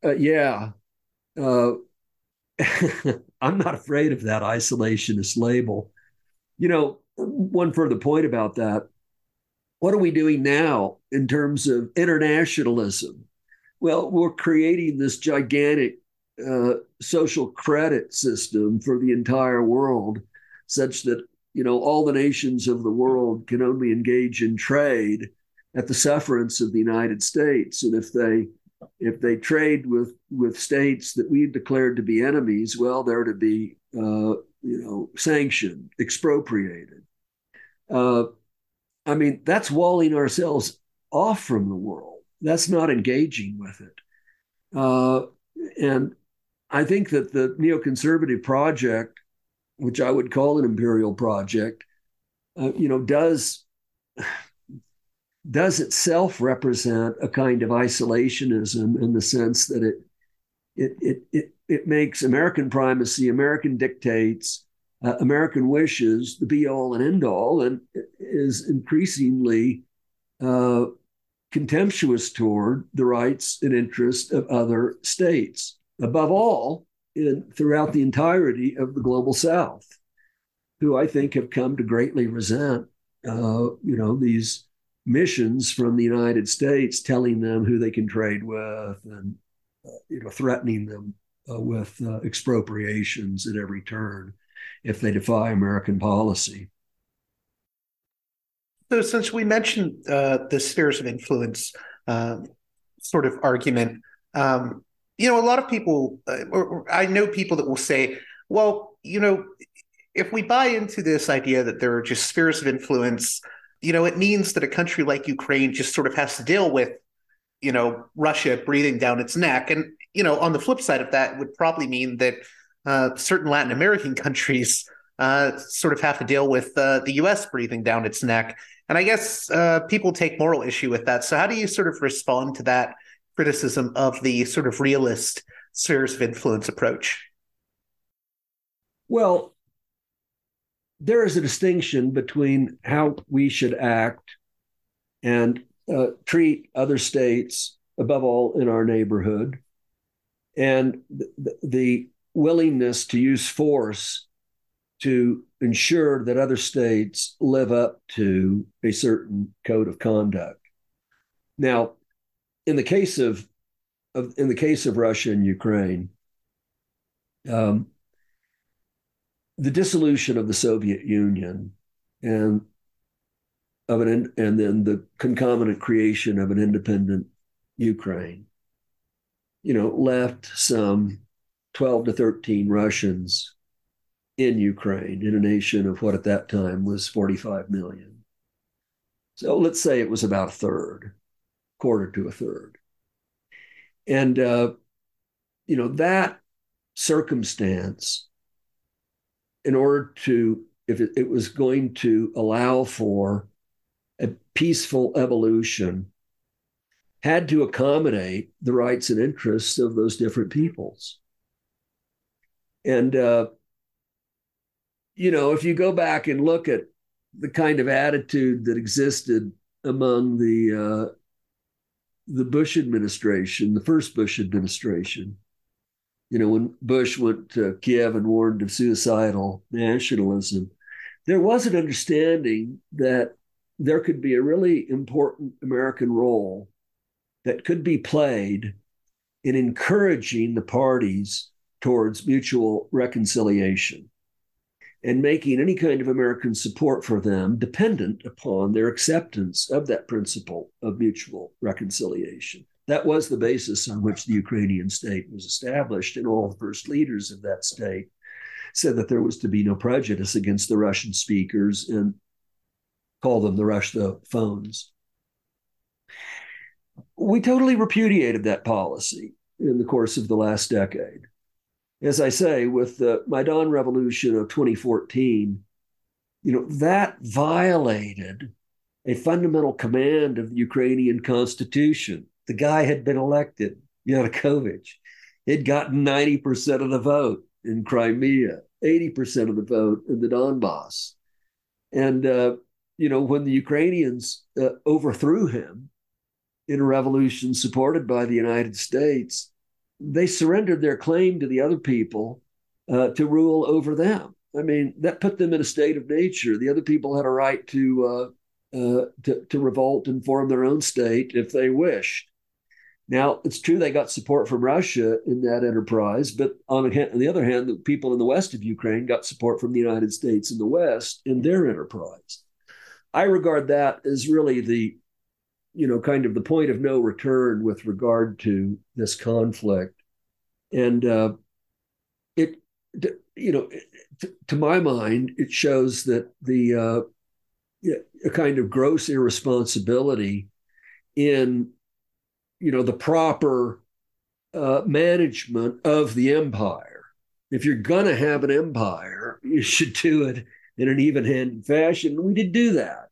uh, yeah, uh, I'm not afraid of that isolationist label. You know, one further point about that what are we doing now in terms of internationalism? Well, we're creating this gigantic uh, social credit system for the entire world, such that you know all the nations of the world can only engage in trade at the sufferance of the United States, and if they if they trade with with states that we've declared to be enemies, well, they're to be uh, you know sanctioned, expropriated. Uh, I mean, that's walling ourselves off from the world. That's not engaging with it. Uh, and I think that the neoconservative project, which I would call an imperial project, uh, you know, does does itself represent a kind of isolationism in the sense that it it it it, it makes American primacy, American dictates, uh, American wishes the be all and end all, and is increasingly uh, contemptuous toward the rights and interests of other states. Above all, in, throughout the entirety of the global South, who I think have come to greatly resent, uh, you know, these missions from the United States telling them who they can trade with and, uh, you know, threatening them uh, with uh, expropriations at every turn if they defy American policy. So, since we mentioned uh, the spheres of influence uh, sort of argument, um, you know, a lot of people, uh, or, I know people that will say, well, you know, if we buy into this idea that there are just spheres of influence, you know, it means that a country like Ukraine just sort of has to deal with, you know, Russia breathing down its neck. And, you know, on the flip side of that, would probably mean that uh, certain Latin American countries uh, sort of have to deal with uh, the U.S. breathing down its neck. And I guess uh, people take moral issue with that. So, how do you sort of respond to that criticism of the sort of realist spheres of influence approach? Well, there is a distinction between how we should act and uh, treat other states, above all in our neighborhood, and the, the willingness to use force to ensure that other states live up to a certain code of conduct. Now, in the case of, of in the case of Russia and Ukraine, um, the dissolution of the Soviet Union and of an and then the concomitant creation of an independent Ukraine, you know, left some 12 to 13 Russians in Ukraine, in a nation of what at that time was 45 million. So let's say it was about a third, quarter to a third. And, uh, you know, that circumstance, in order to, if it, it was going to allow for a peaceful evolution, had to accommodate the rights and interests of those different peoples. And uh, you know, if you go back and look at the kind of attitude that existed among the uh, the Bush administration, the first Bush administration, you know, when Bush went to Kiev and warned of suicidal nationalism, there was an understanding that there could be a really important American role that could be played in encouraging the parties towards mutual reconciliation and making any kind of American support for them dependent upon their acceptance of that principle of mutual reconciliation. That was the basis on which the Ukrainian state was established, and all the first leaders of that state said that there was to be no prejudice against the Russian speakers and call them the Russophones. We totally repudiated that policy in the course of the last decade as I say, with the Maidan Revolution of 2014, you know, that violated a fundamental command of the Ukrainian constitution. The guy had been elected, Yanukovych. He'd gotten 90% of the vote in Crimea, 80% of the vote in the Donbass. And, uh, you know, when the Ukrainians uh, overthrew him in a revolution supported by the United States, they surrendered their claim to the other people uh, to rule over them. I mean, that put them in a state of nature. The other people had a right to, uh, uh, to, to revolt and form their own state if they wished. Now, it's true they got support from Russia in that enterprise, but on, on the other hand, the people in the west of Ukraine got support from the United States in the west in their enterprise. I regard that as really the you know, kind of the point of no return with regard to this conflict. And uh, it, you know, to, my mind, it shows that the uh, a kind of gross irresponsibility in, you know, the proper uh, management of the empire. If you're going to have an empire, you should do it in an even-handed fashion. We did do that.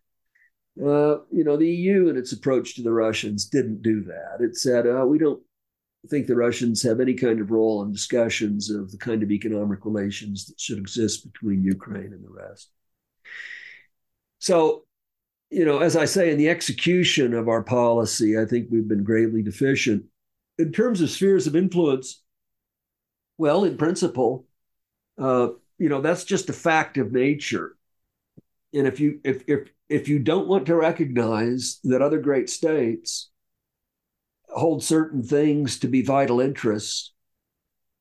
Uh, you know, the EU and its approach to the Russians didn't do that. It said, uh, we don't think the Russians have any kind of role in discussions of the kind of economic relations that should exist between Ukraine and the rest. So, you know, as I say, in the execution of our policy, I think we've been greatly deficient. In terms of spheres of influence, well, in principle, uh, you know, that's just a fact of nature. And if you if if if you don't want to recognize that other great states hold certain things to be vital interests,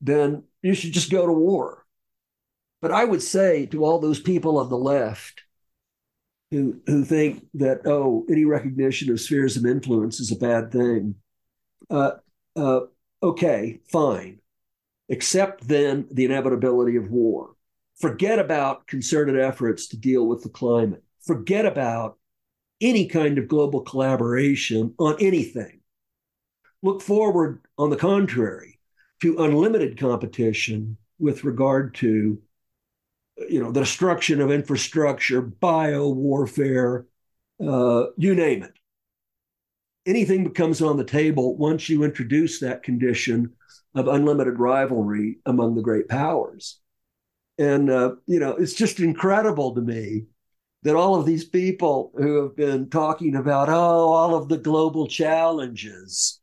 then you should just go to war. But I would say to all those people on the left who, who think that, oh, any recognition of spheres of influence is a bad thing, uh, uh, okay, fine. Accept then the inevitability of war. Forget about concerted efforts to deal with the climate forget about any kind of global collaboration on anything. Look forward, on the contrary, to unlimited competition with regard to you know, the destruction of infrastructure, bio warfare, uh, you name it. Anything becomes on the table once you introduce that condition of unlimited rivalry among the great powers. And, uh, you know, it's just incredible to me that all of these people who have been talking about, oh, all of the global challenges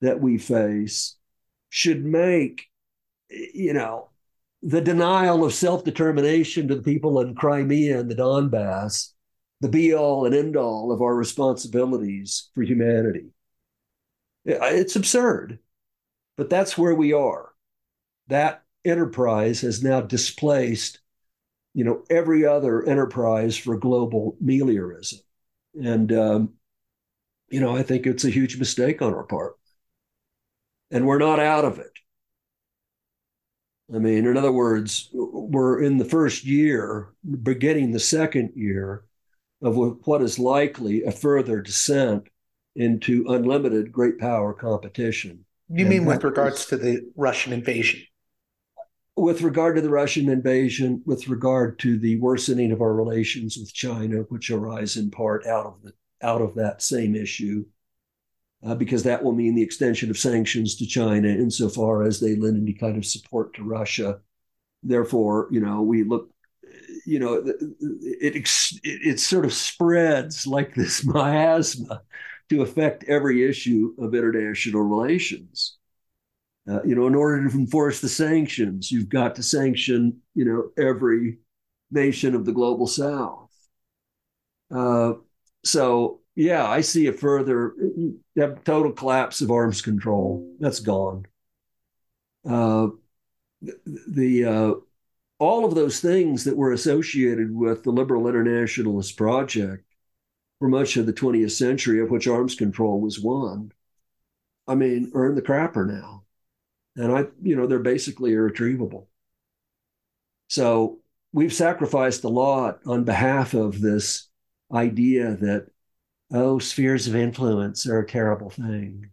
that we face should make, you know, the denial of self determination to the people in Crimea and the Donbass the be all and end all of our responsibilities for humanity. It's absurd, but that's where we are. That enterprise has now displaced you know every other enterprise for global meliorism. And um, you know i think it's a huge mistake on our part. And we're not out of it. I mean in other words we're in the first year beginning the second year of what is likely a further descent into unlimited great power competition. You and mean with regards to the russian invasion with regard to the Russian invasion, with regard to the worsening of our relations with China, which arise in part out of the out of that same issue, uh, because that will mean the extension of sanctions to China insofar as they lend any kind of support to Russia. Therefore, you know, we look, you know, it, it, it sort of spreads like this miasma to affect every issue of international relations. Uh, you know, in order to enforce the sanctions, you've got to sanction, you know, every nation of the global south. Uh, so, yeah, I see a further total collapse of arms control. That's gone. Uh, the uh, all of those things that were associated with the liberal internationalist project for much of the 20th century, of which arms control was one, I mean, in the crapper now and I, you know, they're basically irretrievable. So we've sacrificed a lot on behalf of this idea that, oh, spheres of influence are a terrible thing.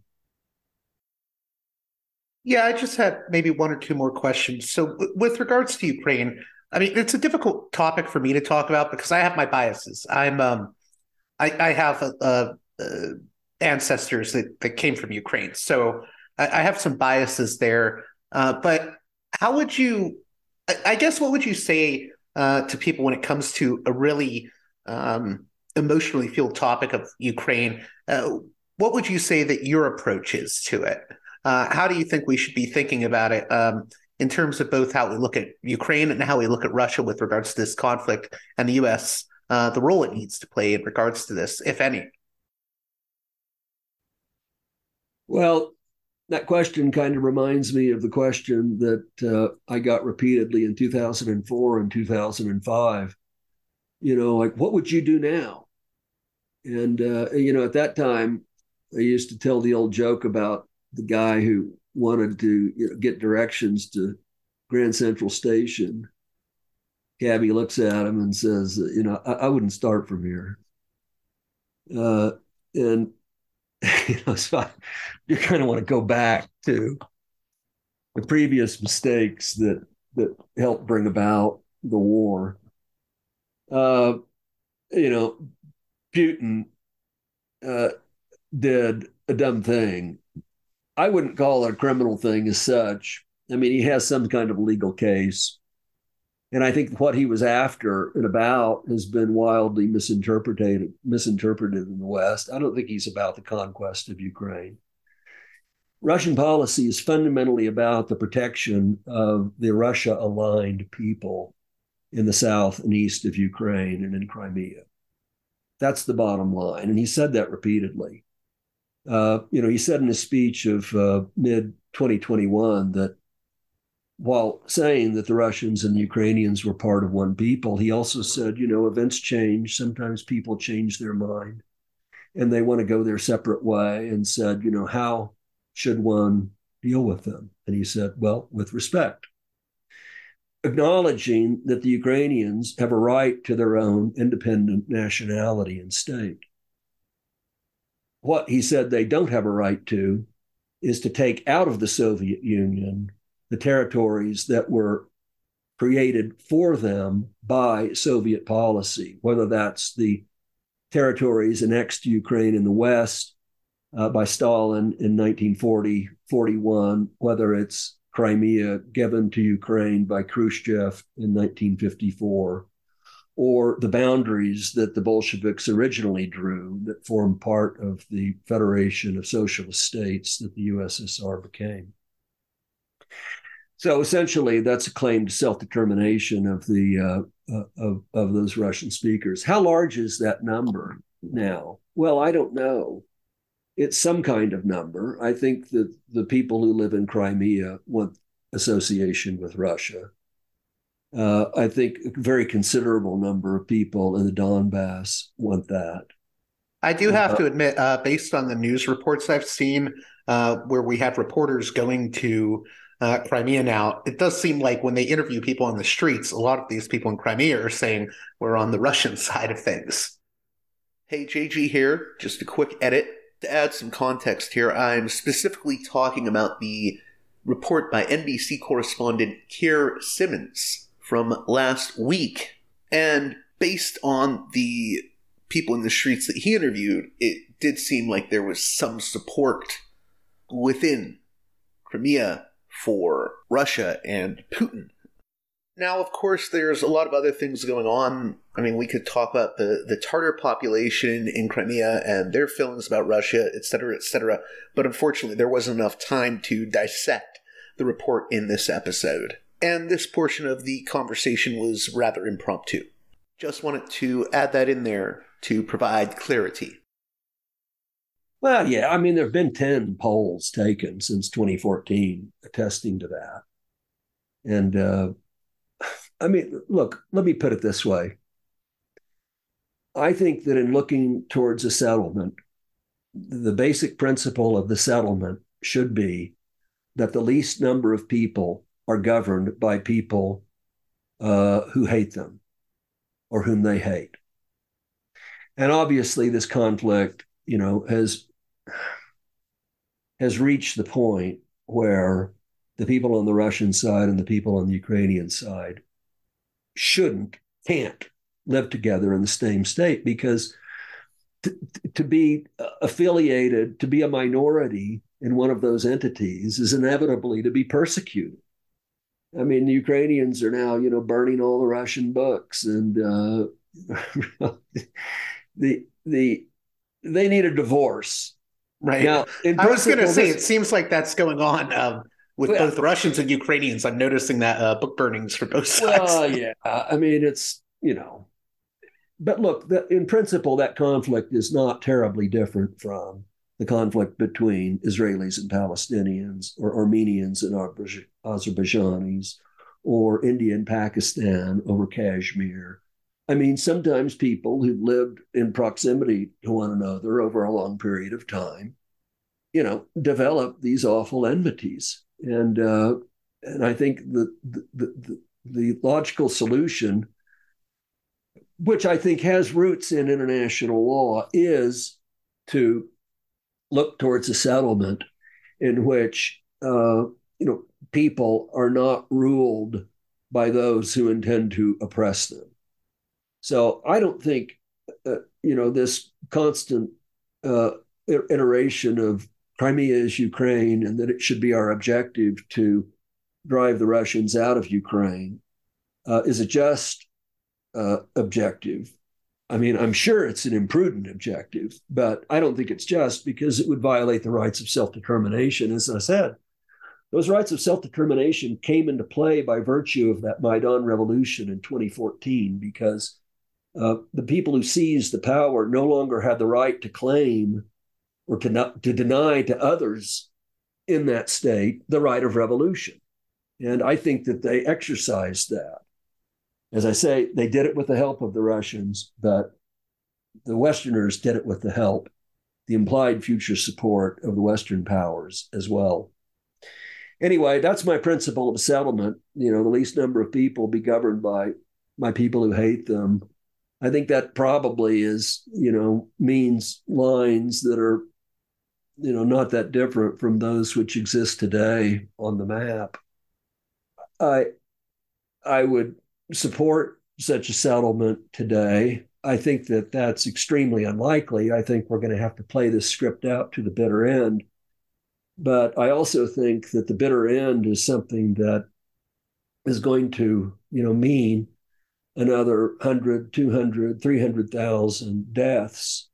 Yeah, I just had maybe one or two more questions. So, with regards to Ukraine, I mean, it's a difficult topic for me to talk about because I have my biases. I'm, um, I, I have a, ancestors that, that came from Ukraine, so I, I have some biases there. Uh, but how would you? I, I, guess what would you say uh, to people when it comes to a really um, emotionally fueled topic of Ukraine? Uh, what would you say that your approach is to it? Uh, how do you think we should be thinking about it um, in terms of both how we look at Ukraine and how we look at Russia with regards to this conflict and the U.S. Uh, the role it needs to play in regards to this, if any? Well, that question kind of reminds me of the question that uh, I got repeatedly in 2004 and 2005. You know, like, what would you do now? And, uh, you know, at that time, I used to tell the old joke about the guy who wanted to you know, get directions to Grand Central Station. Cabby looks at him and says, you know, I, I wouldn't start from here. Uh, and you know, so you kind of want to go back to the previous mistakes that that helped bring about the war. Uh, you know, Putin uh, did a dumb thing. I wouldn't call it a criminal thing as such. I mean, he has some kind of legal case. And I think what he was after and about has been wildly misinterpreted misinterpreted in the West. I don't think he's about the conquest of Ukraine. Russian policy is fundamentally about the protection of the Russia aligned people in the south and east of Ukraine and in Crimea. That's the bottom line. And he said that repeatedly. Uh, you know, he said in his speech of uh, mid 2021 that while saying that the Russians and the Ukrainians were part of one people, he also said, you know, events change. Sometimes people change their mind and they want to go their separate way, and said, you know, how should one deal with them? And he said, well, with respect, acknowledging that the Ukrainians have a right to their own independent nationality and state. What he said they don't have a right to is to take out of the Soviet Union the territories that were created for them by Soviet policy, whether that's the territories annexed to Ukraine in the West uh, by Stalin in 1940 41, whether it's Crimea given to Ukraine by Khrushchev in 1954, or the boundaries that the Bolsheviks originally drew that formed part of the Federation of Socialist States that the USSR became. So essentially, that's a claim to self-determination of the uh, uh, of of those Russian speakers. How large is that number now? Well, I don't know. It's some kind of number. I think that the people who live in Crimea want association with Russia. Uh, I think a very considerable number of people in the Donbass want that. I do have uh, to admit, uh, based on the news reports I've seen, uh, where we have reporters going to uh, Crimea now, it does seem like when they interview people on the streets, a lot of these people in Crimea are saying we're on the Russian side of things. Hey, JG here. Just a quick edit. To add some context here, I'm specifically talking about the report by NBC correspondent Keir Simmons from last week. And based on the people in the streets that he interviewed, it did seem like there was some support within Crimea for Russia and Putin. Now, of course, there's a lot of other things going on. I mean, we could talk about the, the Tatar population in Crimea and their feelings about Russia, etc., etc. But unfortunately, there wasn't enough time to dissect the report in this episode. And this portion of the conversation was rather impromptu. Just wanted to add that in there to provide clarity. Well, yeah, I mean, there have been 10 polls taken since 2014 attesting to that. And uh, I mean, look, let me put it this way. I think that in looking towards a settlement, the basic principle of the settlement should be that the least number of people are governed by people uh, who hate them or whom they hate. And obviously, this conflict, you know, has has reached the point where the people on the Russian side and the people on the Ukrainian side shouldn't, can't live together in the same state because to, to be affiliated, to be a minority in one of those entities is inevitably to be persecuted. I mean, the Ukrainians are now, you know, burning all the Russian books, and uh, the the they need a divorce Right. Now, I was going to say, it seems like that's going on um, with well, both Russians and Ukrainians. I'm noticing that uh, book burnings for both sides. Well, yeah. I mean, it's, you know, but look, the, in principle, that conflict is not terribly different from the conflict between Israelis and Palestinians, or Armenians and Azerbaijanis, or India and Pakistan over Kashmir. I mean, sometimes people who've lived in proximity to one another over a long period of time, you know, develop these awful enmities. And uh, and I think the, the the, the logical solution, which I think has roots in international law, is to look towards a settlement in which uh, you know people are not ruled by those who intend to oppress them so I don't think, uh, you know, this constant uh, iteration of Crimea is Ukraine and that it should be our objective to drive the Russians out of Ukraine uh, is a just uh, objective. I mean, I'm sure it's an imprudent objective, but I don't think it's just because it would violate the rights of self determination. As I said, those rights of self determination came into play by virtue of that Maidan revolution in 2014 because uh, the people who seized the power no longer had the right to claim or to, not, to deny to others in that state the right of revolution. And I think that they exercised that. As I say, they did it with the help of the Russians, but the Westerners did it with the help, the implied future support of the Western powers as well. Anyway, that's my principle of settlement. You know, the least number of people be governed by my people who hate them I think that probably is, you know, means lines that are, you know, not that different from those which exist today on the map. I I would support such a settlement today. I think that that's extremely unlikely. I think we're going to have to play this script out to the bitter end. But I also think that the bitter end is something that is going to, you know, mean another 100, 200, 300,000 deaths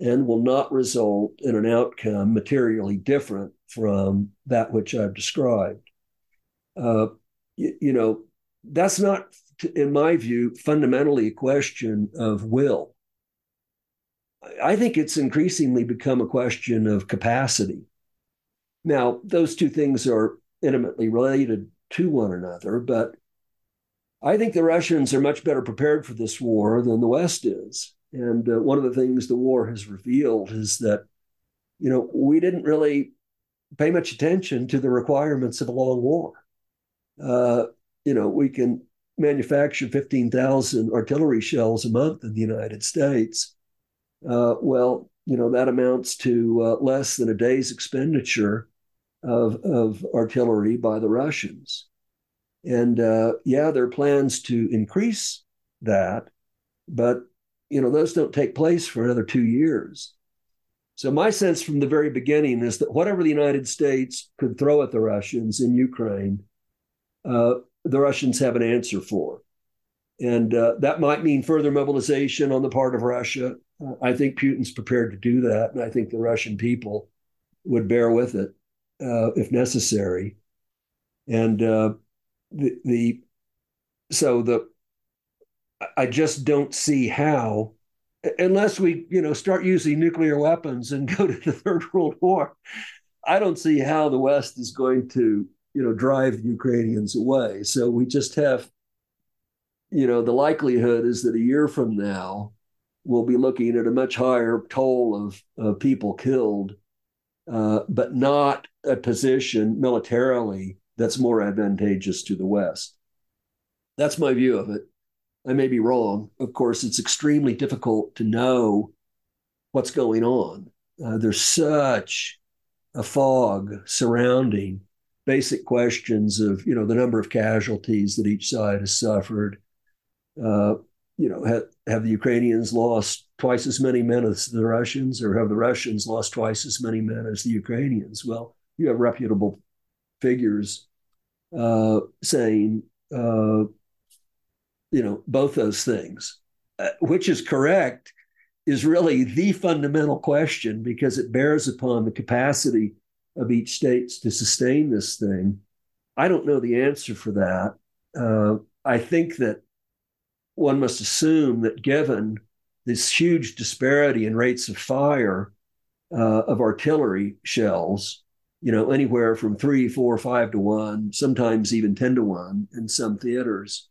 and will not result in an outcome materially different from that which I've described. Uh, you, you know, that's not, in my view, fundamentally a question of will. I think it's increasingly become a question of capacity. Now, those two things are intimately related to one another, but I think the Russians are much better prepared for this war than the West is. And uh, one of the things the war has revealed is that, you know, we didn't really pay much attention to the requirements of a long war. Uh, you know, we can manufacture 15,000 artillery shells a month in the United States. Uh, well, you know, that amounts to uh, less than a day's expenditure of, of artillery by the Russians. And uh, yeah, there are plans to increase that, but you know those don't take place for another two years. So my sense from the very beginning is that whatever the United States could throw at the Russians in Ukraine, uh, the Russians have an answer for, and uh, that might mean further mobilization on the part of Russia. I think Putin's prepared to do that, and I think the Russian people would bear with it uh, if necessary. And uh, the, the so the I just don't see how unless we you know start using nuclear weapons and go to the third world war i don't see how the west is going to you know drive ukrainians away. So we just have you know the likelihood is that a year from now we'll be looking at a much higher toll of, of people killed uh, but not a position militarily that's more advantageous to the West. That's my view of it. I may be wrong. Of course, it's extremely difficult to know what's going on. Uh, there's such a fog surrounding basic questions of, you know, the number of casualties that each side has suffered. Uh, you know, have, have the Ukrainians lost twice as many men as the Russians, or have the Russians lost twice as many men as the Ukrainians? Well, you have reputable figures uh, saying, uh, you know, both those things. Uh, which is correct is really the fundamental question because it bears upon the capacity of each state to sustain this thing. I don't know the answer for that. Uh, I think that one must assume that given this huge disparity in rates of fire uh, of artillery shells, you know, anywhere from three, four, five to one, sometimes even 10 to one in some theaters,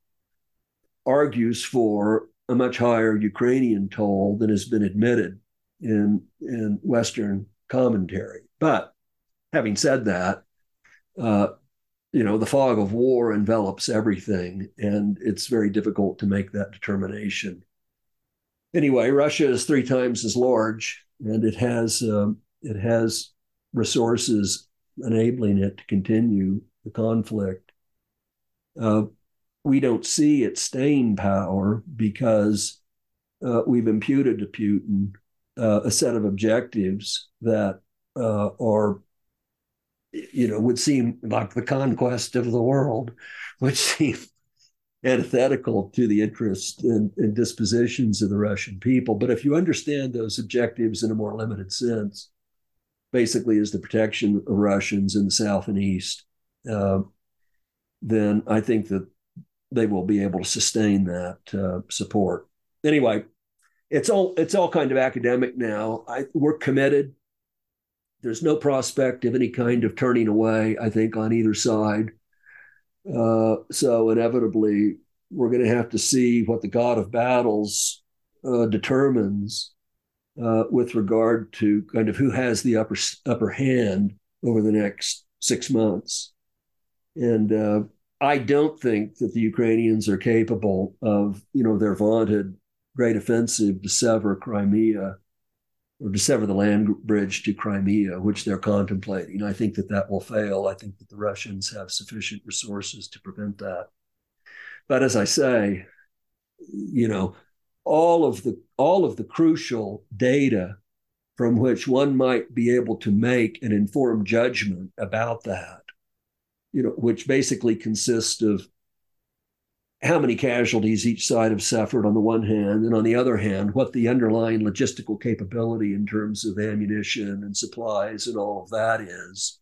argues for a much higher Ukrainian toll than has been admitted in, in Western commentary. But having said that, uh, you know, the fog of war envelops everything, and it's very difficult to make that determination. Anyway, Russia is three times as large, and it has um, it has resources enabling it to continue the conflict. Uh, we don't see its staying power because uh, we've imputed to Putin uh, a set of objectives that uh, are, you know, would seem like the conquest of the world, which seem antithetical to the interests and, and dispositions of the Russian people. But if you understand those objectives in a more limited sense, basically is the protection of Russians in the south and east, uh, then I think that they will be able to sustain that uh, support. Anyway, it's all it's all kind of academic now. I, we're committed. There's no prospect of any kind of turning away. I think on either side. Uh, so inevitably, we're going to have to see what the God of battles uh, determines uh, with regard to kind of who has the upper upper hand over the next six months. And uh, I don't think that the Ukrainians are capable of, you know, their vaunted great offensive to sever Crimea or to sever the land bridge to Crimea, which they're contemplating. I think that that will fail. I think that the Russians have sufficient resources to prevent that. but as I say, you know, all of the all of the crucial data from which one might be able to make an informed judgment about that, you know, which basically consists of how many casualties each side have suffered on the one hand, and on the other hand, what the underlying logistical capability in terms of ammunition and supplies and all of that is.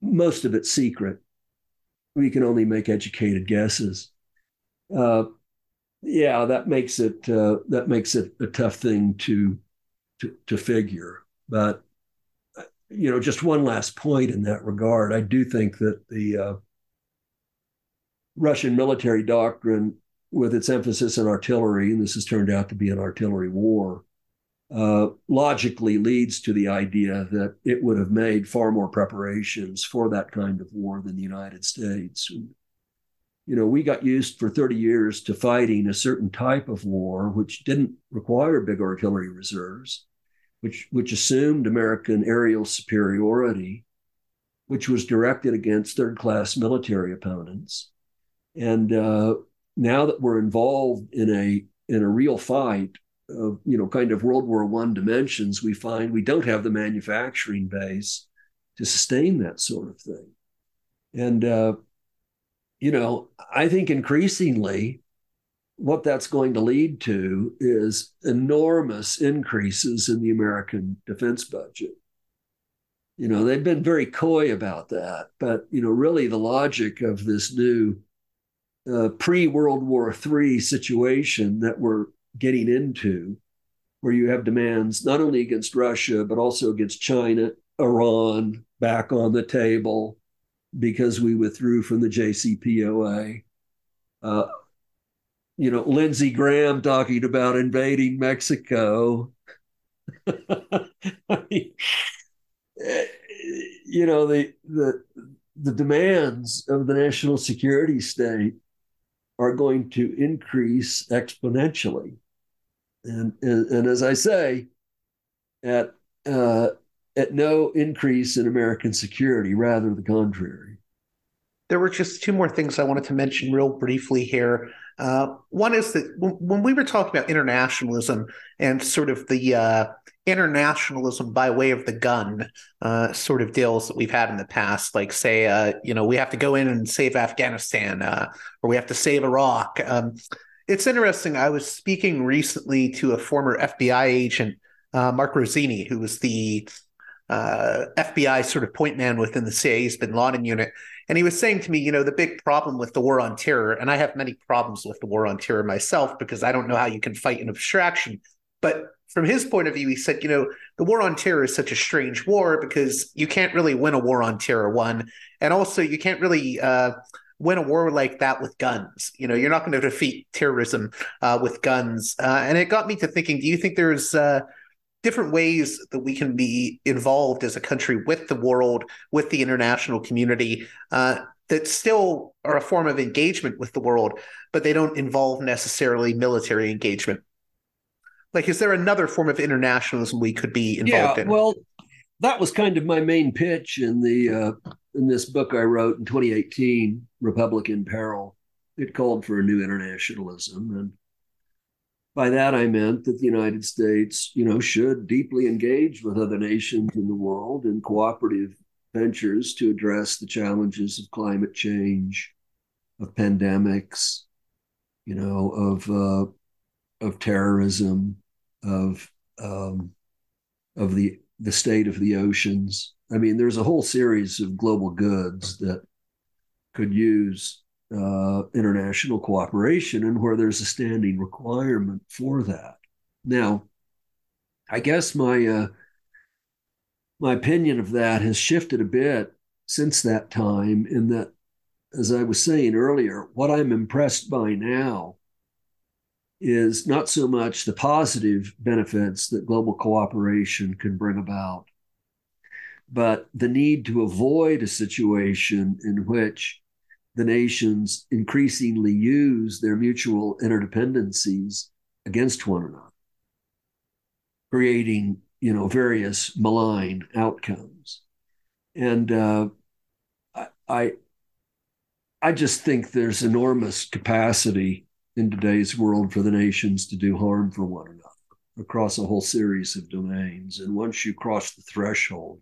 Most of it's secret. We can only make educated guesses. Uh, yeah, that makes it uh, that makes it a tough thing to to, to figure. But you know, just one last point in that regard. I do think that the uh, Russian military doctrine, with its emphasis on artillery, and this has turned out to be an artillery war, uh, logically leads to the idea that it would have made far more preparations for that kind of war than the United States. You know, we got used for 30 years to fighting a certain type of war, which didn't require big artillery reserves, which, which assumed American aerial superiority, which was directed against third class military opponents and uh, now that we're involved in a in a real fight of you know kind of World War One dimensions, we find we don't have the manufacturing base to sustain that sort of thing. And uh, you know, I think increasingly what that's going to lead to is enormous increases in the American defense budget. You know, they've been very coy about that, but you know, really the logic of this new uh, pre World War III situation that we're getting into, where you have demands not only against Russia, but also against China, Iran back on the table because we withdrew from the JCPOA. Uh, you know, Lindsey Graham talking about invading Mexico. Mean, you know, the, the, the demands of the national security state are going to increase exponentially. And, and, and as I say, at, uh, at no increase in American security, rather the contrary. There were just two more things I wanted to mention real briefly here. Uh, one is that when, when, we were talking about internationalism and sort of the uh, internationalism by way of the gun uh, sort of deals that we've had in the past, like say, uh, you know, we have to go in and save Afghanistan uh, or we have to save Iraq. Um, it's interesting. I was speaking recently to a former FBI agent, uh, Mark Rossini, who was the uh, FBI sort of point man within the CIA's Bin Laden unit. And he was saying to me, you know, the big problem with the war on terror, and I have many problems with the war on terror myself because I don't know how you can fight an abstraction. But from his point of view, he said, you know, the war on terror is such a strange war because you can't really win a war on terror, one. And also, you can't really uh, win a war like that with guns. You know, you're not going to defeat terrorism uh, with guns. Uh, and it got me to thinking do you think there's uh, different ways that we can be involved as a country with the world, with the international community? Uh, that still are a form of engagement with the world, but they don't involve necessarily military engagement. Like, is there another form of internationalism we could be involved yeah, in? Well, that was kind of my main pitch in the uh, in this book I wrote in 2018, Republic in Peril. It called for a new internationalism, and by that I meant that the United States, you know, should deeply engage with other nations in the world in cooperative ventures to address the challenges of climate change, of pandemics, you know, of uh, of terrorism, of um, of the the state of the oceans. I mean, there's a whole series of global goods that could use uh, international cooperation, and where there's a standing requirement for that. Now, I guess my uh, my opinion of that has shifted a bit since that time. In that, as I was saying earlier, what I'm impressed by now is not so much the positive benefits that global cooperation can bring about, but the need to avoid a situation in which the nations increasingly use their mutual interdependencies against one another, creating you know various malign outcomes. And uh, I I just think there's enormous capacity in today's world for the nations to do harm for one another across a whole series of domains. And once you cross the threshold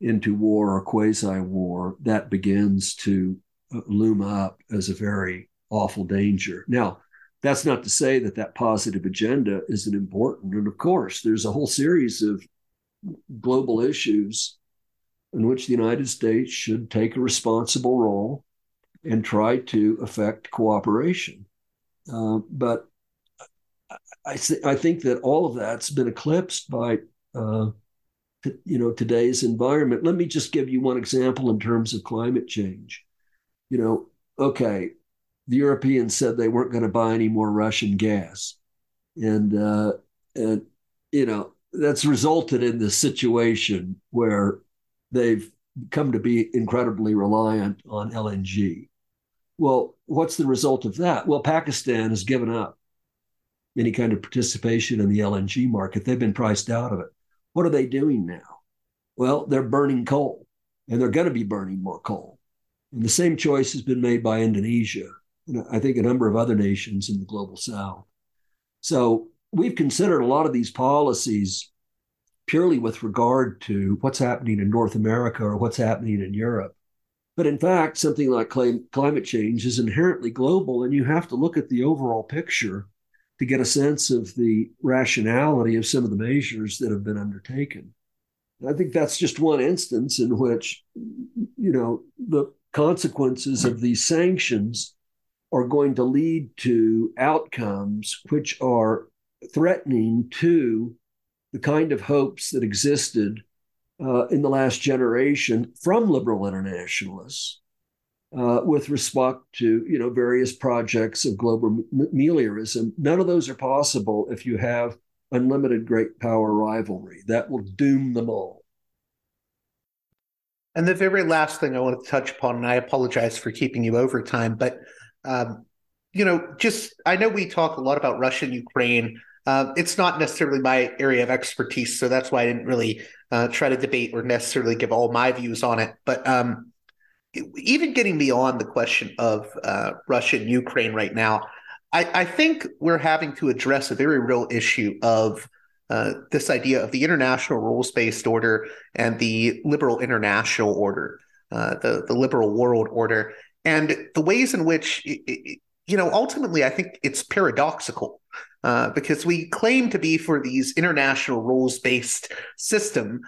into war or quasi war, that begins to uh, loom up as a very awful danger. Now, that's not to say that that positive agenda isn't important. And of course, there's a whole series of global issues in which the United States should take a responsible role and try to affect cooperation. Uh, but I, th- I think that all of that's been eclipsed by uh, you know today's environment. Let me just give you one example in terms of climate change. You know, okay, the Europeans said they weren't going to buy any more Russian gas, and uh, and you know that's resulted in this situation where they've come to be incredibly reliant on LNG. Well, what's the result of that? Well, Pakistan has given up any kind of participation in the LNG market. They've been priced out of it. What are they doing now? Well, they're burning coal, and they're going to be burning more coal. And the same choice has been made by Indonesia, and I think a number of other nations in the global south. So we've considered a lot of these policies purely with regard to what's happening in North America or what's happening in Europe. But in fact, something like climate change is inherently global, and you have to look at the overall picture to get a sense of the rationality of some of the measures that have been undertaken. I think that's just one instance in which, you know, the consequences of these sanctions are going to lead to outcomes which are threatening to the kind of hopes that existed uh, in the last generation from liberal internationalists uh, with respect to you know various projects of global meliorism. None of those are possible if you have unlimited great power rivalry. That will doom them all. And the very last thing I want to touch upon, and I apologize for keeping you over time, but um, you know, just I know we talk a lot about Russia and Ukraine. Uh, it's not necessarily my area of expertise, so that's why I didn't really uh, try to debate or necessarily give all my views on it. But um, even getting beyond the question of uh, Russia and Ukraine right now, I, I, think we're having to address a very real issue of uh, this idea of the international rules based order and the liberal international order, uh, the the liberal world order, and the ways in which, you know, ultimately, I think it's paradoxical. Uh, because we claim to be for these international rules based system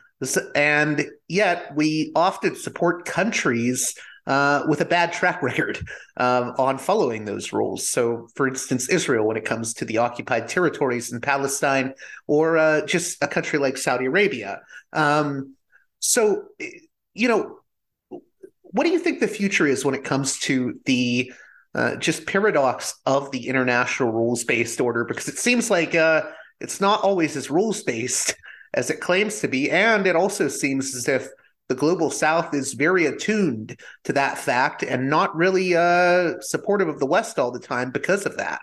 and yet we often support countries uh, with a bad track record um, on following those rules. So, for instance, Israel, when it comes to the occupied territories in Palestine, or uh, just a country like Saudi Arabia. Um, so, you know, what do you think the future is when it comes to the uh, just paradox of the international rules based order? Because it seems like uh, it's not always as rules based as it claims to be. And it also seems as if the global south is very attuned to that fact and not really uh, supportive of the West all the time because of that.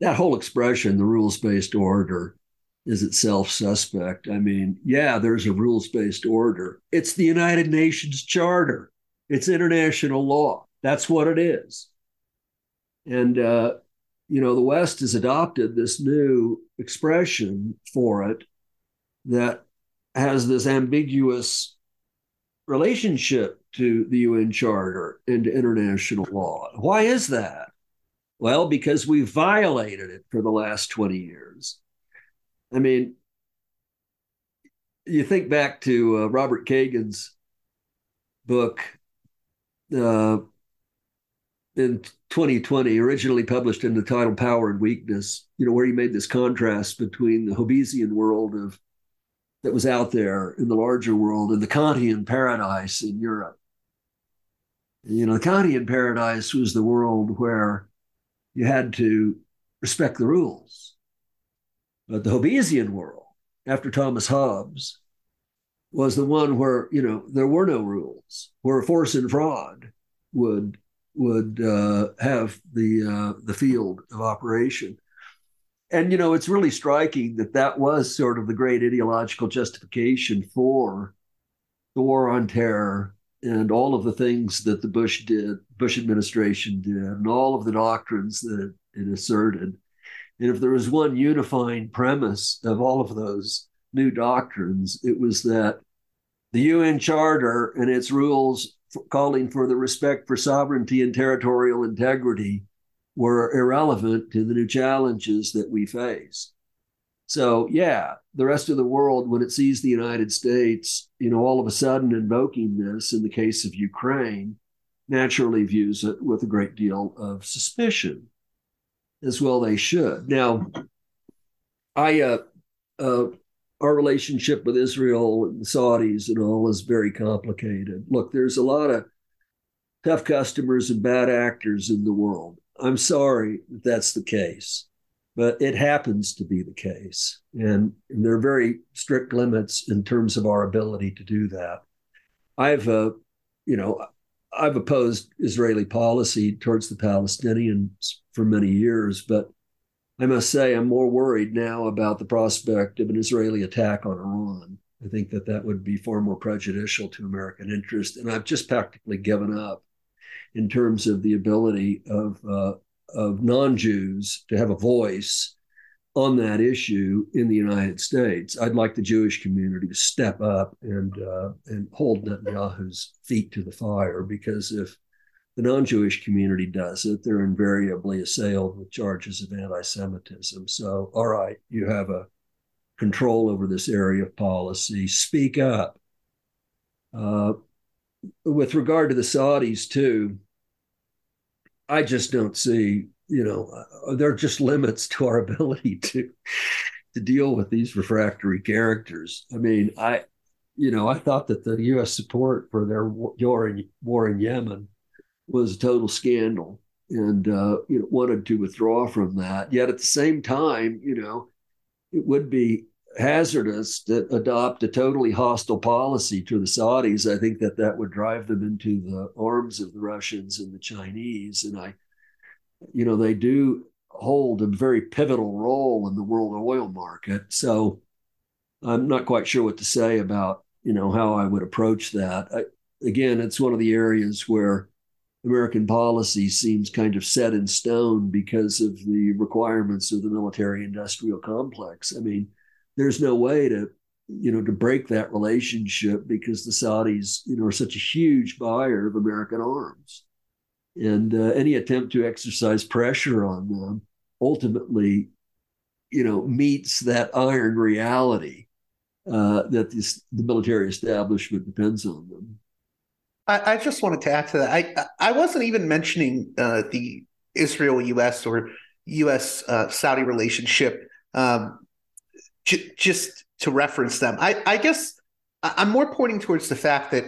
That whole expression, the rules based order, is itself suspect. I mean, yeah, there's a rules based order. It's the United Nations Charter, it's international law. That's what it is. And uh, you know, the West has adopted this new expression for it that has this ambiguous relationship to the UN Charter and to international law. Why is that? Well, because we violated it for the last 20 years. I mean, you think back to uh, Robert Kagan's book, uh, in 2020, originally published in the title Power and Weakness, you know, where he made this contrast between the Hobbesian world of that was out there in the larger world and the Kantian paradise in Europe. You know, the Kantian paradise was the world where you had to respect the rules. But the Hobbesian world, after Thomas Hobbes, was the one where, you know, there were no rules, where force and fraud would would uh, have the uh, the field of operation. And you know, it's really striking that that was sort of the great ideological justification for the war on terror and all of the things that the Bush did, Bush administration did, and all of the doctrines that it asserted. And if there was one unifying premise of all of those new doctrines, it was that the UN Charter and its rules calling for the respect for sovereignty and territorial integrity were irrelevant to the new challenges that we face. So, yeah, the rest of the world, when it sees the United States, you know, all of a sudden invoking this in the case of Ukraine, naturally views it with a great deal of suspicion, as well they should. Now, I, uh, uh, our relationship with Israel and the Saudis and all is very complicated. Look, there's a lot of tough customers and bad actors in the world. I'm sorry that that's the case but it happens to be the case. And, and, there are very strict limits in terms of our ability to do that. I've, uh, you know, I've opposed Israeli policy towards the Palestinians for many years, but I must say I'm more worried now about the prospect of an Israeli attack on Iran. I think that that would be far more prejudicial to American interest, and I've just practically given up in terms of the ability of uh, of non-Jews to have a voice on that issue in the United States. I'd like the Jewish community to step up and uh, and hold Netanyahu's feet to the fire because if the non-Jewish community does it, they're invariably assailed with charges of anti-Semitism. So, all right, you have a control over this area of policy. Speak up. Uh, with regard to the Saudis, too, I just don't see, you know, uh, there are just limits to our ability to to deal with these refractory characters. I mean, I, you know, I thought that the U.S. support for their war in, war in Yemen was a total scandal, and uh, you know, wanted to withdraw from that. Yet at the same time, you know, it would be hazardous to adopt a totally hostile policy to the Saudis. I think that that would drive them into the arms of the Russians and the Chinese. And I, you know, they do hold a very pivotal role in the world oil market. So I'm not quite sure what to say about, you know, how I would approach that. I, again, it's one of the areas where American policy seems kind of set in stone because of the requirements of the military industrial complex. I mean, there's no way to you know to break that relationship because the Saudis you know are such a huge buyer of American arms, and uh, any attempt to exercise pressure on them ultimately you know meets that iron reality uh, that this, the military establishment depends on them. I, I, just wanted to add to that. I I wasn't even mentioning uh, the Israel U.S. or U.S. Uh, Saudi relationship. Um, j- just to reference them. I, I guess I'm more pointing towards the fact that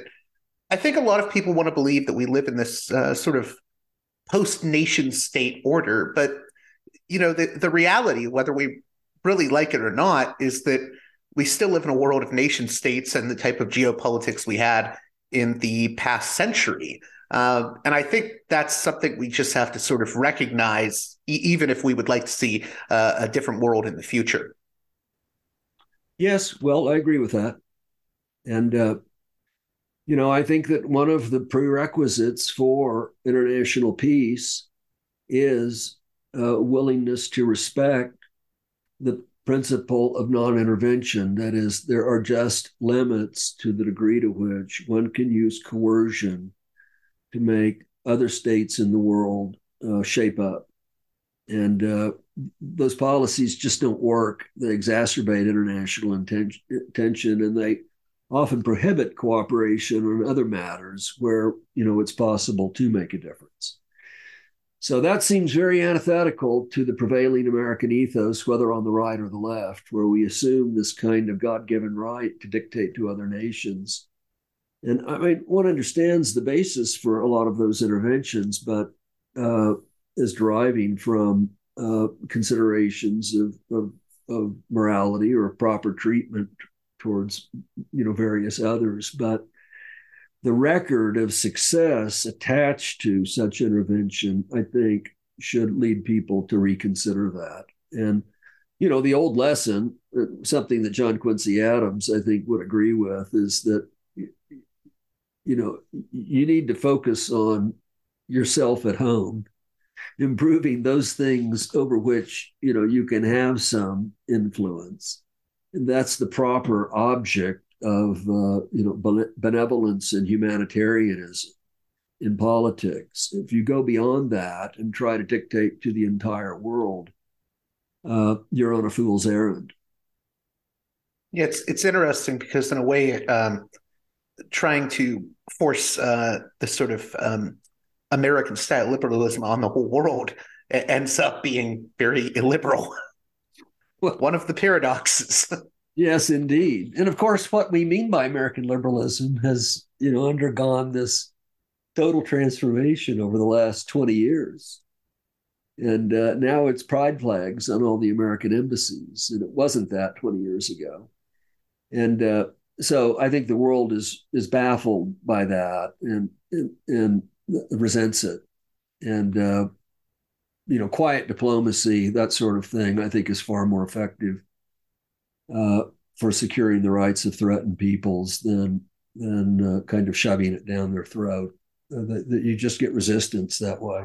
I think a lot of people want to believe that we live in this uh, sort of post nation state order, but you know the the reality, whether we really like it or not, is that we still live in a world of nation states and the type of geopolitics we had in the past century. Uh, and I think that's something we just have to sort of recognize, e- even if we would like to see uh, a different world in the future. Yes, well, I agree with that. And, uh, you know, I think that one of the prerequisites for international peace is uh, willingness to respect the principle of non intervention. That is, there are just limits to the degree to which one can use coercion to make other states in the world uh, shape up. And uh, those policies just don't work. They exacerbate international tension and they often prohibit cooperation on other matters where you know it's possible to make a difference. So that seems very antithetical to the prevailing American ethos, whether on the right or the left, where we assume this kind of God-given right to dictate to other nations. And I mean, one understands the basis for a lot of those interventions, but uh, is deriving from uh, considerations of, of, of morality or proper treatment towards you know various others, but the record of success attached to such intervention, I think, should lead people to reconsider that. And you know, the old lesson, uh, something that John Quincy Adams, I think, would agree with, is that you you know, you need to focus on yourself at home, improving those things over which, you know, you can have some influence. And that's the proper object of, uh, you know, benevolence and humanitarianism in politics. If you go beyond that and try to dictate to the entire world, uh, you're on a fool's errand. Yeah, it's it's interesting because in a way, um, trying to force uh, the sort of um, American style liberalism on the whole world ends up being very illiberal. Well, One of the paradoxes. yes, indeed, and of course, what we mean by American liberalism has you know undergone this total transformation over the last twenty years. And uh, now it's pride flags on all the American embassies. And it wasn't that 20 years ago. And uh, so I think the world is is baffled by that and and, and resents it. And uh, you know, quiet diplomacy, that sort of thing, I think is far more effective uh, for securing the rights of threatened peoples than than uh, kind of shoving it down their throat. Uh, that, that you just get resistance that way.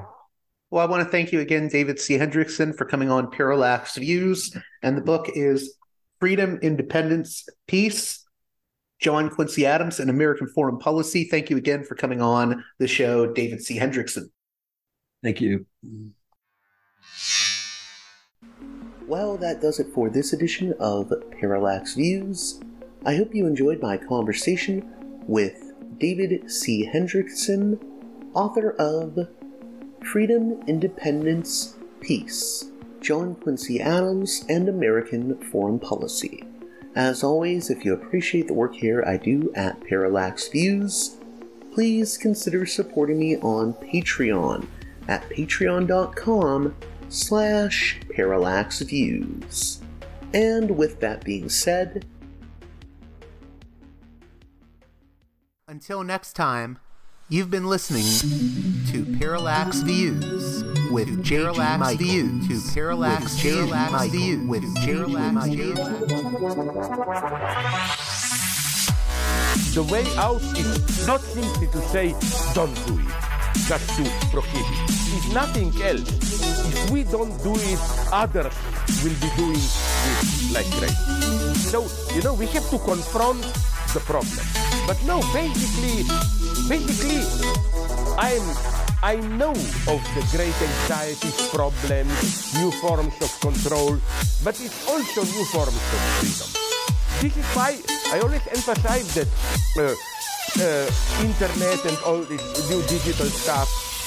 Well, I want to thank you again, David C. Hendrickson, for coming on Parallax Views. And the book is Freedom, Independence, Peace John Quincy Adams and American Foreign Policy. Thank you again for coming on the show, David C. Hendrickson. Thank you. Well, that does it for this edition of Parallax Views. I hope you enjoyed my conversation with David C. Hendrickson, author of Freedom, Independence, Peace, John Quincy Adams, and American Foreign Policy. As always, if you appreciate the work here I do at Parallax Views, please consider supporting me on Patreon at patreon.com slash parallax views. And with that being said, until next time, You've been listening to Parallax Views with Parallax Views to Parallax Parallax Views with Parallax Views. The way out is not simply to say don't do it, just to prohibit. It's nothing else. If we don't do it, others will be doing it like crazy. So, you know, we have to confront the problem. But no, basically, basically, I'm I know of the great anxieties, problems, new forms of control, but it's also new forms of freedom. This is why I always emphasize that uh, uh, internet and all this new digital stuff,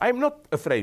I'm not afraid.